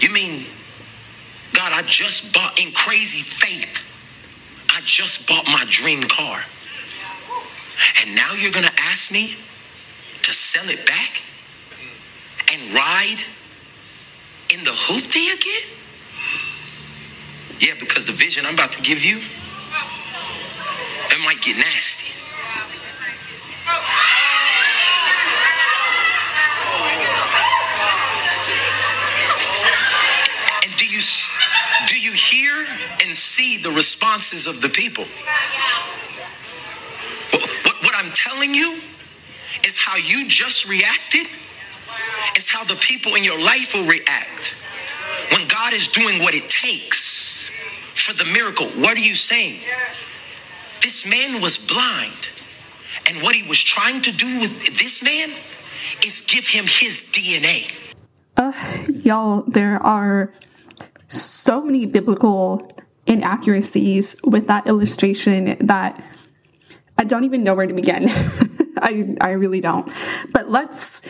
You mean, God, I just bought in crazy faith. I just bought my dream car. And now you're going to ask me to sell it back and ride in the hoopty again? Yeah, because the vision I'm about to give you, it might get nasty. You do you hear and see the responses of the people? What, what, I'm telling you is how you just reacted is how the people in your life will react when God is doing what it takes for the miracle. What are you saying? This man was blind, and what he was trying to do with this man is give him his DNA. Uh, y'all, there are so many biblical inaccuracies with that illustration that I don't even know where to begin. I, I really don't. But let's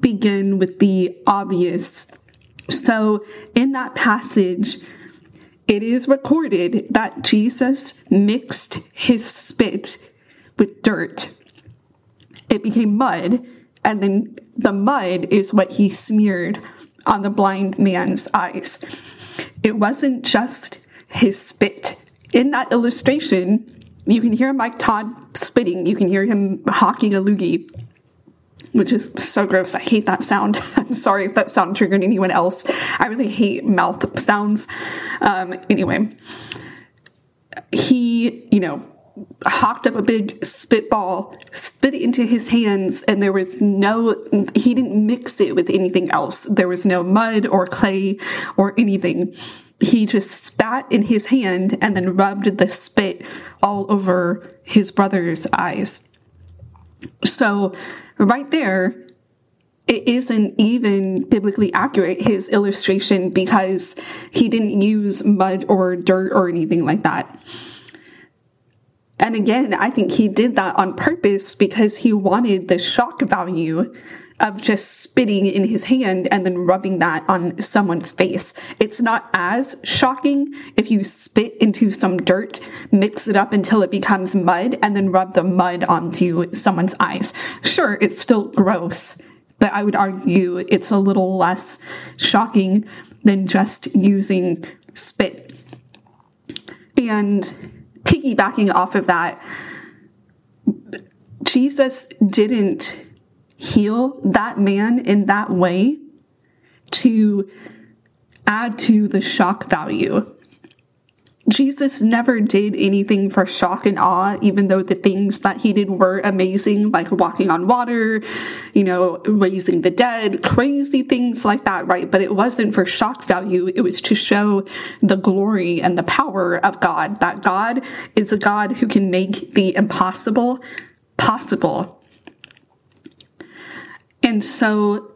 begin with the obvious. So, in that passage, it is recorded that Jesus mixed his spit with dirt. It became mud, and then the mud is what he smeared on the blind man's eyes. It wasn't just his spit. In that illustration, you can hear Mike Todd spitting. You can hear him hawking a loogie, which is so gross. I hate that sound. I'm sorry if that sound triggered anyone else. I really hate mouth sounds. Um, anyway, he, you know, hocked up a big spitball, spit it into his hands, and there was no, he didn't mix it with anything else. There was no mud or clay or anything. He just spat in his hand and then rubbed the spit all over his brother's eyes. So, right there, it isn't even biblically accurate, his illustration, because he didn't use mud or dirt or anything like that. And again, I think he did that on purpose because he wanted the shock value of just spitting in his hand and then rubbing that on someone's face. It's not as shocking if you spit into some dirt, mix it up until it becomes mud, and then rub the mud onto someone's eyes. Sure, it's still gross, but I would argue it's a little less shocking than just using spit. And piggybacking off of that, Jesus didn't heal that man in that way to add to the shock value. Jesus never did anything for shock and awe, even though the things that he did were amazing, like walking on water, you know, raising the dead, crazy things like that, right? But it wasn't for shock value. It was to show the glory and the power of God, that God is a God who can make the impossible possible. And so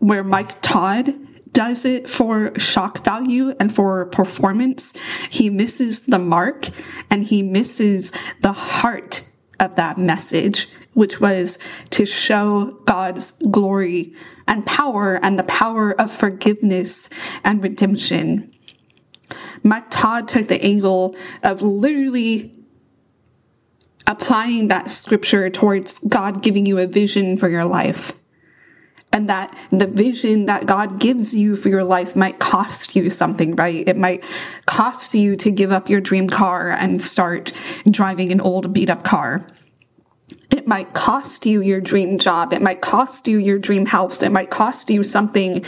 where Mike Todd does it for shock value and for performance, he misses the mark and he misses the heart of that message, which was to show God's glory and power and the power of forgiveness and redemption. Mike Todd took the angle of literally applying that scripture towards God giving you a vision for your life and that the vision that God gives you for your life might cost you something, right? It might cost you to give up your dream car and start driving an old beat up car. Might cost you your dream job. It might cost you your dream house. It might cost you something.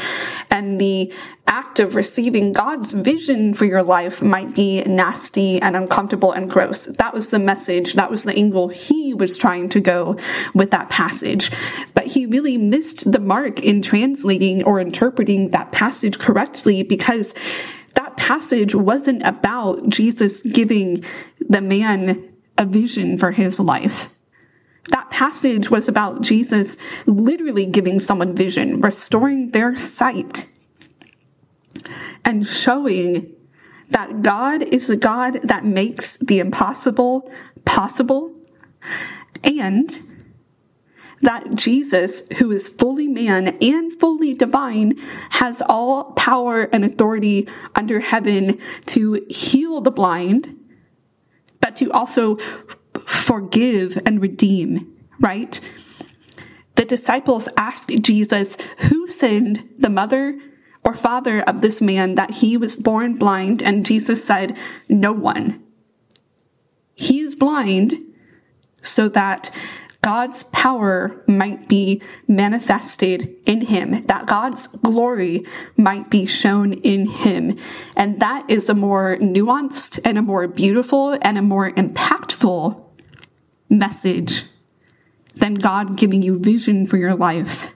And the act of receiving God's vision for your life might be nasty and uncomfortable and gross. That was the message. That was the angle he was trying to go with that passage. But he really missed the mark in translating or interpreting that passage correctly because that passage wasn't about Jesus giving the man a vision for his life. That passage was about Jesus literally giving someone vision, restoring their sight, and showing that God is the God that makes the impossible possible, and that Jesus, who is fully man and fully divine, has all power and authority under heaven to heal the blind, but to also forgive and redeem, right? The disciples asked Jesus, Who sinned, the mother or father of this man, that he was born blind? And Jesus said, No one. He is blind so that God's power might be manifested in him, that God's glory might be shown in him. And that is a more nuanced and a more beautiful and a more impactful message than God giving you vision for your life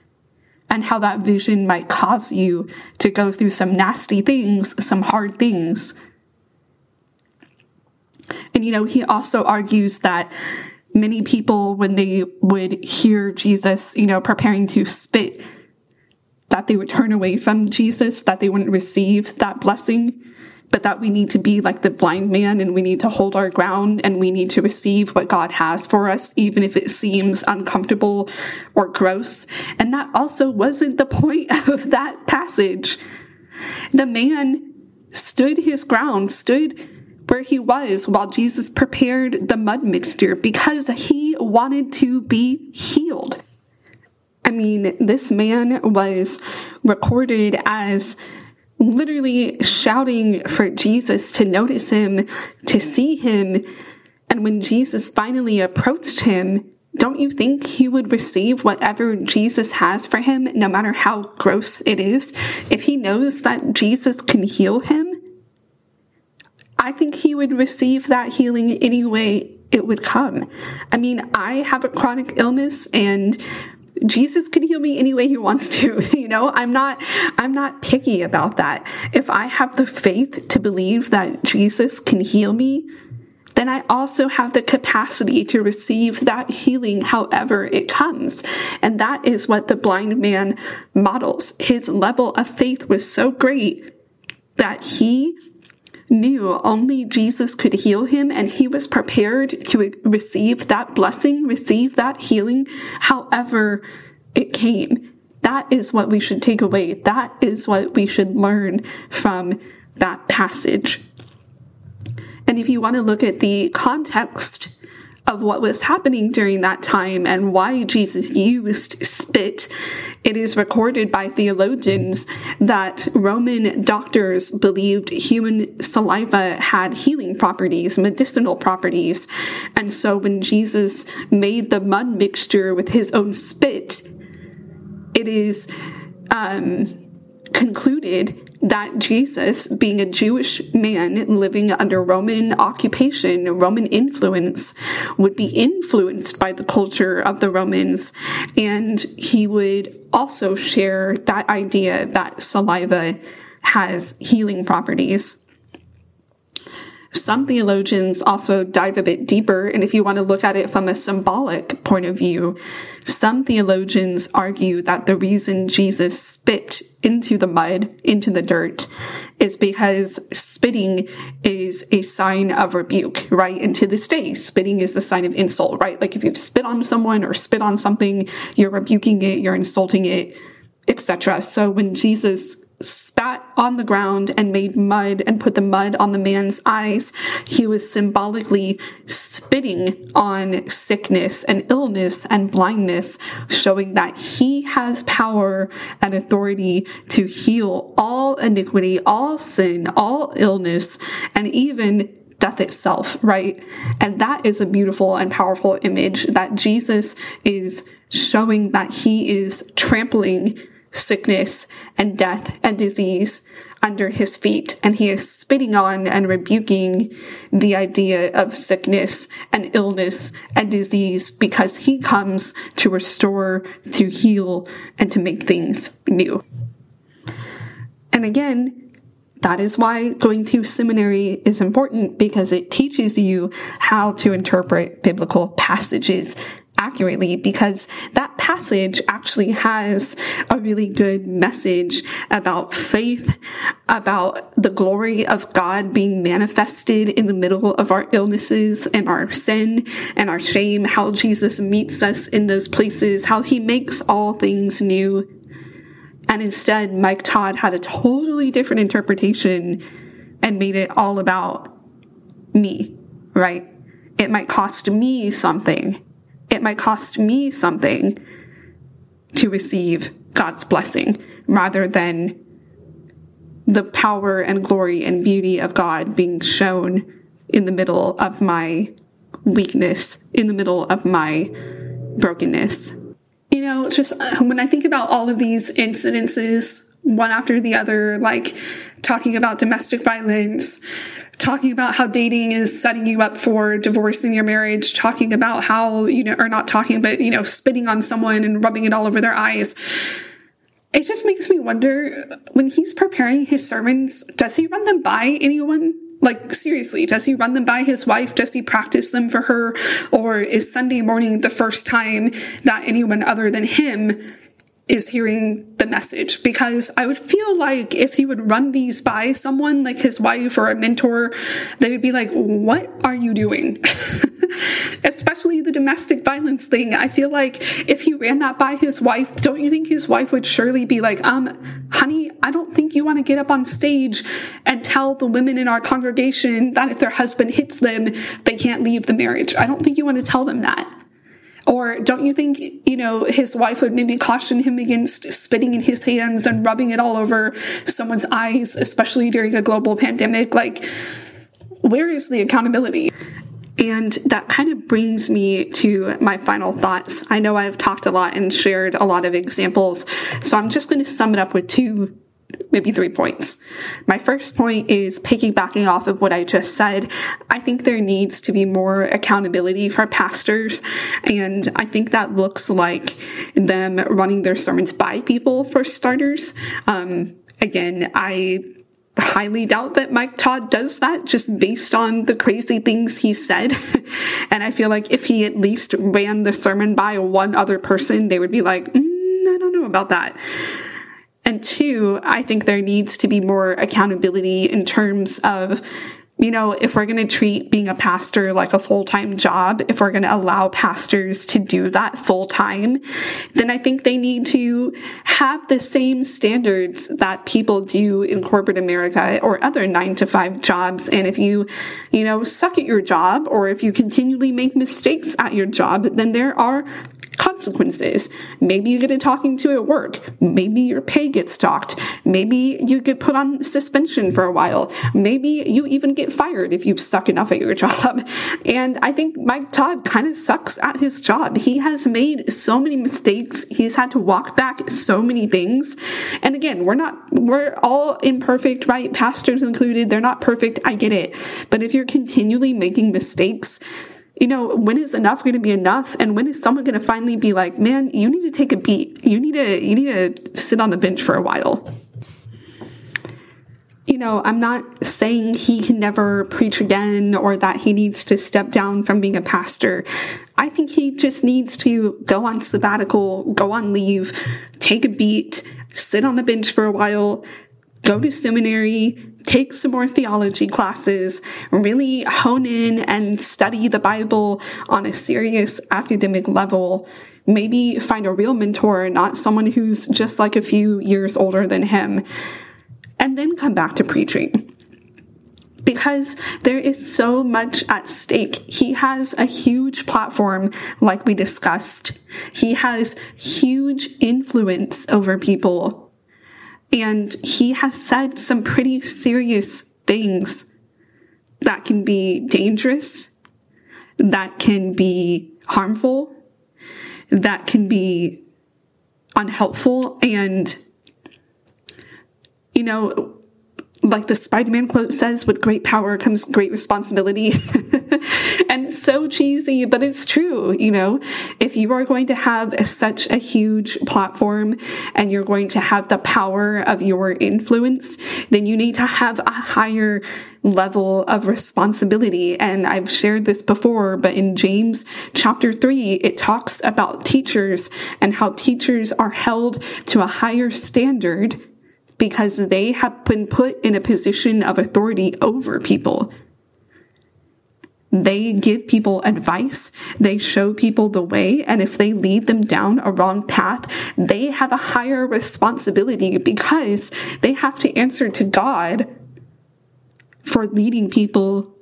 and how that vision might cause you to go through some nasty things, some hard things. And you know, he also argues that many people, when they would hear Jesus, you know, preparing to spit, that they would turn away from Jesus, that they wouldn't receive that blessing but that we need to be like the blind man and we need to hold our ground and we need to receive what God has for us, even if it seems uncomfortable or gross. And that also wasn't the point of that passage. The man stood his ground, stood where he was while Jesus prepared the mud mixture because he wanted to be healed. I mean, this man was recorded as literally shouting for Jesus to notice him, to see him. And when Jesus finally approached him, don't you think he would receive whatever Jesus has for him, no matter how gross it is? If he knows that Jesus can heal him, I think he would receive that healing any way it would come. I mean, I have a chronic illness and Jesus can heal me any way he wants to. You know, I'm not, I'm not picky about that. If I have the faith to believe that Jesus can heal me, then I also have the capacity to receive that healing however it comes. And that is what the blind man models. His level of faith was so great that he knew only Jesus could heal him and he was prepared to receive that blessing, receive that healing, however it came. That is what we should take away. That is what we should learn from that passage. And if you want to look at the context of what was happening during that time and why Jesus used spit, it is recorded by theologians that Roman doctors believed human saliva had healing properties, medicinal properties. And so when Jesus made the mud mixture with his own spit, it is um, concluded that Jesus, being a Jewish man living under Roman occupation, Roman influence, would be influenced by the culture of the Romans. And he would also share that idea that saliva has healing properties. Some theologians also dive a bit deeper, and if you want to look at it from a symbolic point of view, some theologians argue that the reason Jesus spit into the mud, into the dirt, is because spitting is a sign of rebuke, right? And to this day, spitting is a sign of insult, right? Like if you spit on someone or spit on something, you're rebuking it, you're insulting it, etc. So when Jesus spat on the ground and made mud and put the mud on the man's eyes. He was symbolically spitting on sickness and illness and blindness, showing that he has power and authority to heal all iniquity, all sin, all illness, and even death itself, right? And that is a beautiful and powerful image that Jesus is showing that he is trampling sickness and death and disease under his feet, and he is spitting on and rebuking the idea of sickness and illness and disease because he comes to restore, to heal, and to make things new. And again, that is why going to seminary is important because it teaches you how to interpret biblical passages accurately because that passage actually has a really good message about faith, about the glory of God being manifested in the middle of our illnesses and our sin and our shame, how Jesus meets us in those places, how he makes all things new. And instead, Mike Todd had a totally different interpretation and made it all about me, right? It might cost me something it might cost me something to receive God's blessing rather than the power and glory and beauty of God being shown in the middle of my weakness, in the middle of my brokenness. You know, just uh, when I think about all of these incidences, one after the other, like talking about domestic violence, talking about how dating is setting you up for divorce in your marriage, talking about how, you know, or not talking, but, you know, spitting on someone and rubbing it all over their eyes. It just makes me wonder when he's preparing his sermons, does he run them by anyone? Like, seriously, does he run them by his wife? Does he practice them for her? Or is Sunday morning the first time that anyone other than him is hearing the message because I would feel like if he would run these by someone like his wife or a mentor, they would be like, what are you doing? Especially the domestic violence thing. I feel like if he ran that by his wife, don't you think his wife would surely be like, um, honey, I don't think you want to get up on stage and tell the women in our congregation that if their husband hits them, they can't leave the marriage. I don't think you want to tell them that. Or don't you think, you know, his wife would maybe caution him against spitting in his hands and rubbing it all over someone's eyes, especially during a global pandemic? Like, where is the accountability? And that kind of brings me to my final thoughts. I know I've talked a lot and shared a lot of examples, so I'm just going to sum it up with two maybe three points. My first point is piggybacking off of what I just said. I think there needs to be more accountability for pastors. And I think that looks like them running their sermons by people for starters. Um, again, I highly doubt that Mike Todd does that just based on the crazy things he said. and I feel like if he at least ran the sermon by one other person, they would be like, mm, I don't know about that. And two, I think there needs to be more accountability in terms of you know, if we're going to treat being a pastor like a full-time job, if we're going to allow pastors to do that full-time, then I think they need to have the same standards that people do in corporate America or other nine to five jobs. And if you, you know, suck at your job or if you continually make mistakes at your job, then there are consequences. Maybe you get a talking to at work. Maybe your pay gets docked. Maybe you get put on suspension for a while. Maybe you even get fired if you suck enough at your job. And I think Mike Todd kind of sucks at his job. He has made so many mistakes. He's had to walk back so many things. And again, we're not, we're all imperfect, right? Pastors included. They're not perfect. I get it. But if you're continually making mistakes, you know, when is enough going to be enough? And when is someone going to finally be like, man, you need to take a beat. You need to, you need to sit on the bench for a while. you know, I'm not saying he can never preach again or that he needs to step down from being a pastor. I think he just needs to go on sabbatical, go on leave, take a beat, sit on the bench for a while, go to seminary, take some more theology classes, really hone in and study the Bible on a serious academic level. Maybe find a real mentor, not someone who's just like a few years older than him and then come back to preaching. Because there is so much at stake. He has a huge platform, like we discussed. He has huge influence over people. And he has said some pretty serious things that can be dangerous, that can be harmful, that can be unhelpful. And you know, like the Spider-Man quote says, with great power comes great responsibility. and it's so cheesy, but it's true. You know, if you are going to have such a huge platform and you're going to have the power of your influence, then you need to have a higher level of responsibility. And I've shared this before, but in James chapter three, it talks about teachers and how teachers are held to a higher standard because they have been put in a position of authority over people. They give people advice. They show people the way. And if they lead them down a wrong path, they have a higher responsibility because they have to answer to God for leading people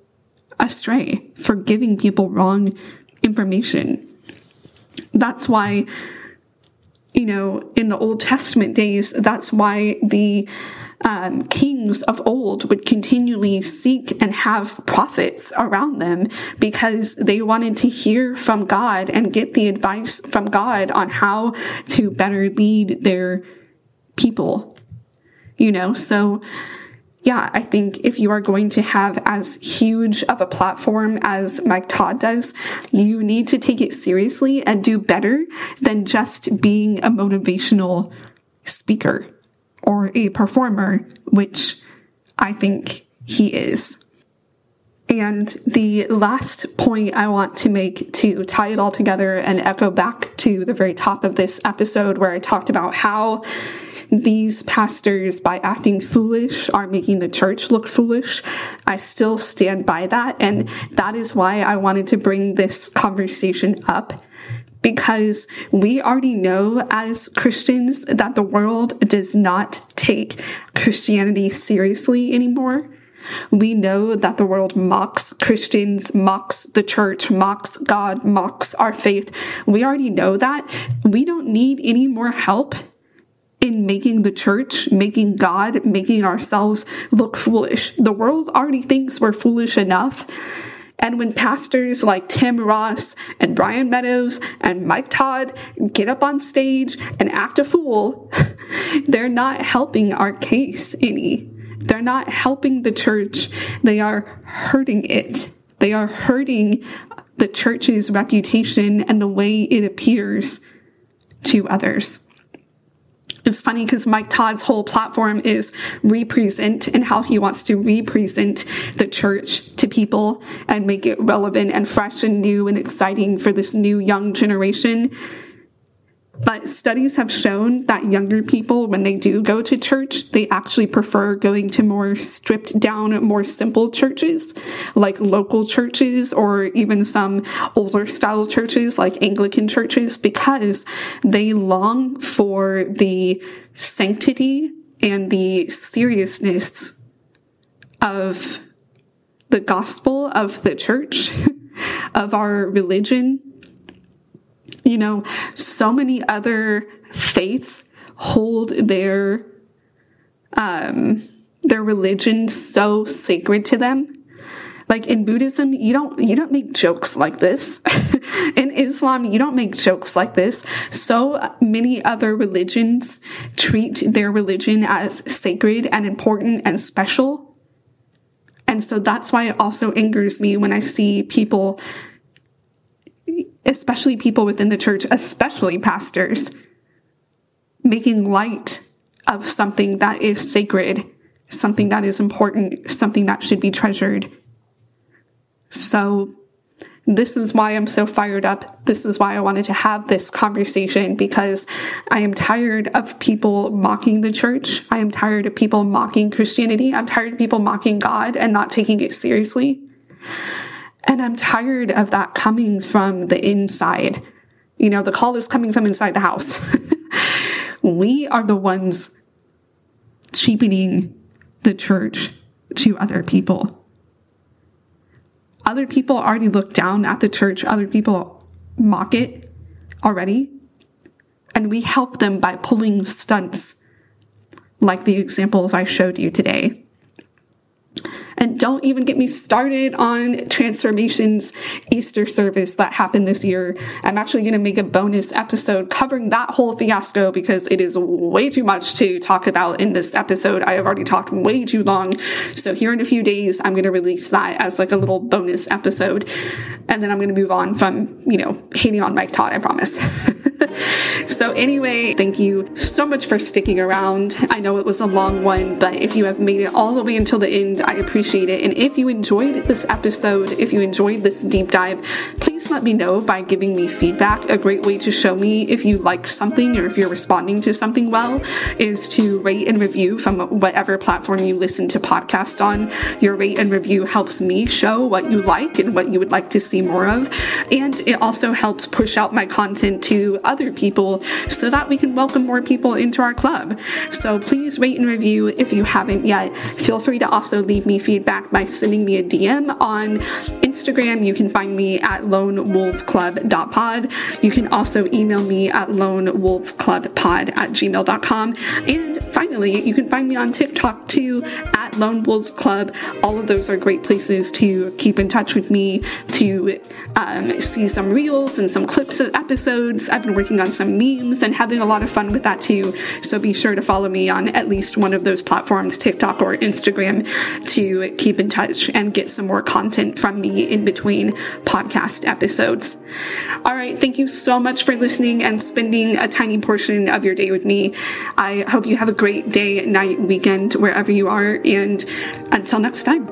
astray, for giving people wrong information. That's why you know, in the Old Testament days, that's why the um, kings of old would continually seek and have prophets around them because they wanted to hear from God and get the advice from God on how to better lead their people. You know, so yeah, I think if you are going to have as huge of a platform as Mike Todd does, you need to take it seriously and do better than just being a motivational speaker or a performer, which I think he is. And the last point I want to make to tie it all together and echo back to the very top of this episode where I talked about how these pastors, by acting foolish, are making the church look foolish. I still stand by that. And that is why I wanted to bring this conversation up because we already know as Christians that the world does not take Christianity seriously anymore. We know that the world mocks Christians, mocks the church, mocks God, mocks our faith. We already know that. We don't need any more help in making the church, making God, making ourselves look foolish. The world already thinks we're foolish enough. And when pastors like Tim Ross and Bryan Meadows and Mike Todd get up on stage and act a fool, they're not helping our case any. They're not helping the church. They are hurting it. They are hurting the church's reputation and the way it appears to others. It's funny because Mike Todd's whole platform is represent and how he wants to represent the church to people and make it relevant and fresh and new and exciting for this new young generation. But studies have shown that younger people, when they do go to church, they actually prefer going to more stripped down, more simple churches, like local churches or even some older style churches like Anglican churches, because they long for the sanctity and the seriousness of the gospel of the church, of our religion, you know, so many other faiths hold their um their religion so sacred to them. Like in Buddhism, you don't you don't make jokes like this. in Islam, you don't make jokes like this. So many other religions treat their religion as sacred and important and special. And so that's why it also angers me when I see people especially people within the church, especially pastors, making light of something that is sacred something that is important, something that should be treasured. So, this is why I'm so fired up. This is why I wanted to have this conversation because I am tired of people mocking the church. I am tired of people mocking Christianity. I'm tired of people mocking God and not taking it seriously. And I'm tired of that coming from the inside. You know, the call is coming from inside the house. we are the ones cheapening the church to other people. Other people already look down at the church, other people mock it already. And we help them by pulling stunts like the examples I showed you today. And don't even get me started on Transformation's Easter service that happened this year. I'm actually going to make a bonus episode covering that whole fiasco because it is way too much to talk about in this episode. I have already talked way too long. So here in a few days, I'm going to release that as like a little bonus episode. And then I'm going to move on from, you know, hating on Mike Todd, I promise. so, anyway, thank you so much for sticking around. I know it was a long one, but if you have made it all the way until the end, I appreciate it. And if you enjoyed this episode, if you enjoyed this deep dive, please let me know by giving me feedback. A great way to show me if you liked something or if you're responding to something well is to rate and review from whatever platform you listen to podcast on. Your rate and review helps me show what you like and what you would like to see more of. And it also helps push out my content to other people so that we can welcome more people into our club. So please rate and review if you haven't yet. Feel free to also leave me feedback by sending me a DM on Instagram. You can find me at lonewolvesclub.pod. You can also email me at lonewolvesclubpod at gmail.com. And finally, you can find me on TikTok too at Lone Wolves Club. All of those are great places to keep in touch with me, to um, see some reels and some clips of episodes. I've been working on some memes and having a lot of fun with that too. So be sure to follow me on at least one of those platforms, TikTok or Instagram, to keep in touch and get some more content from in between podcast episodes. All right. Thank you so much for listening and spending a tiny portion of your day with me. I hope you have a great day, night, weekend, wherever you are. And until next time.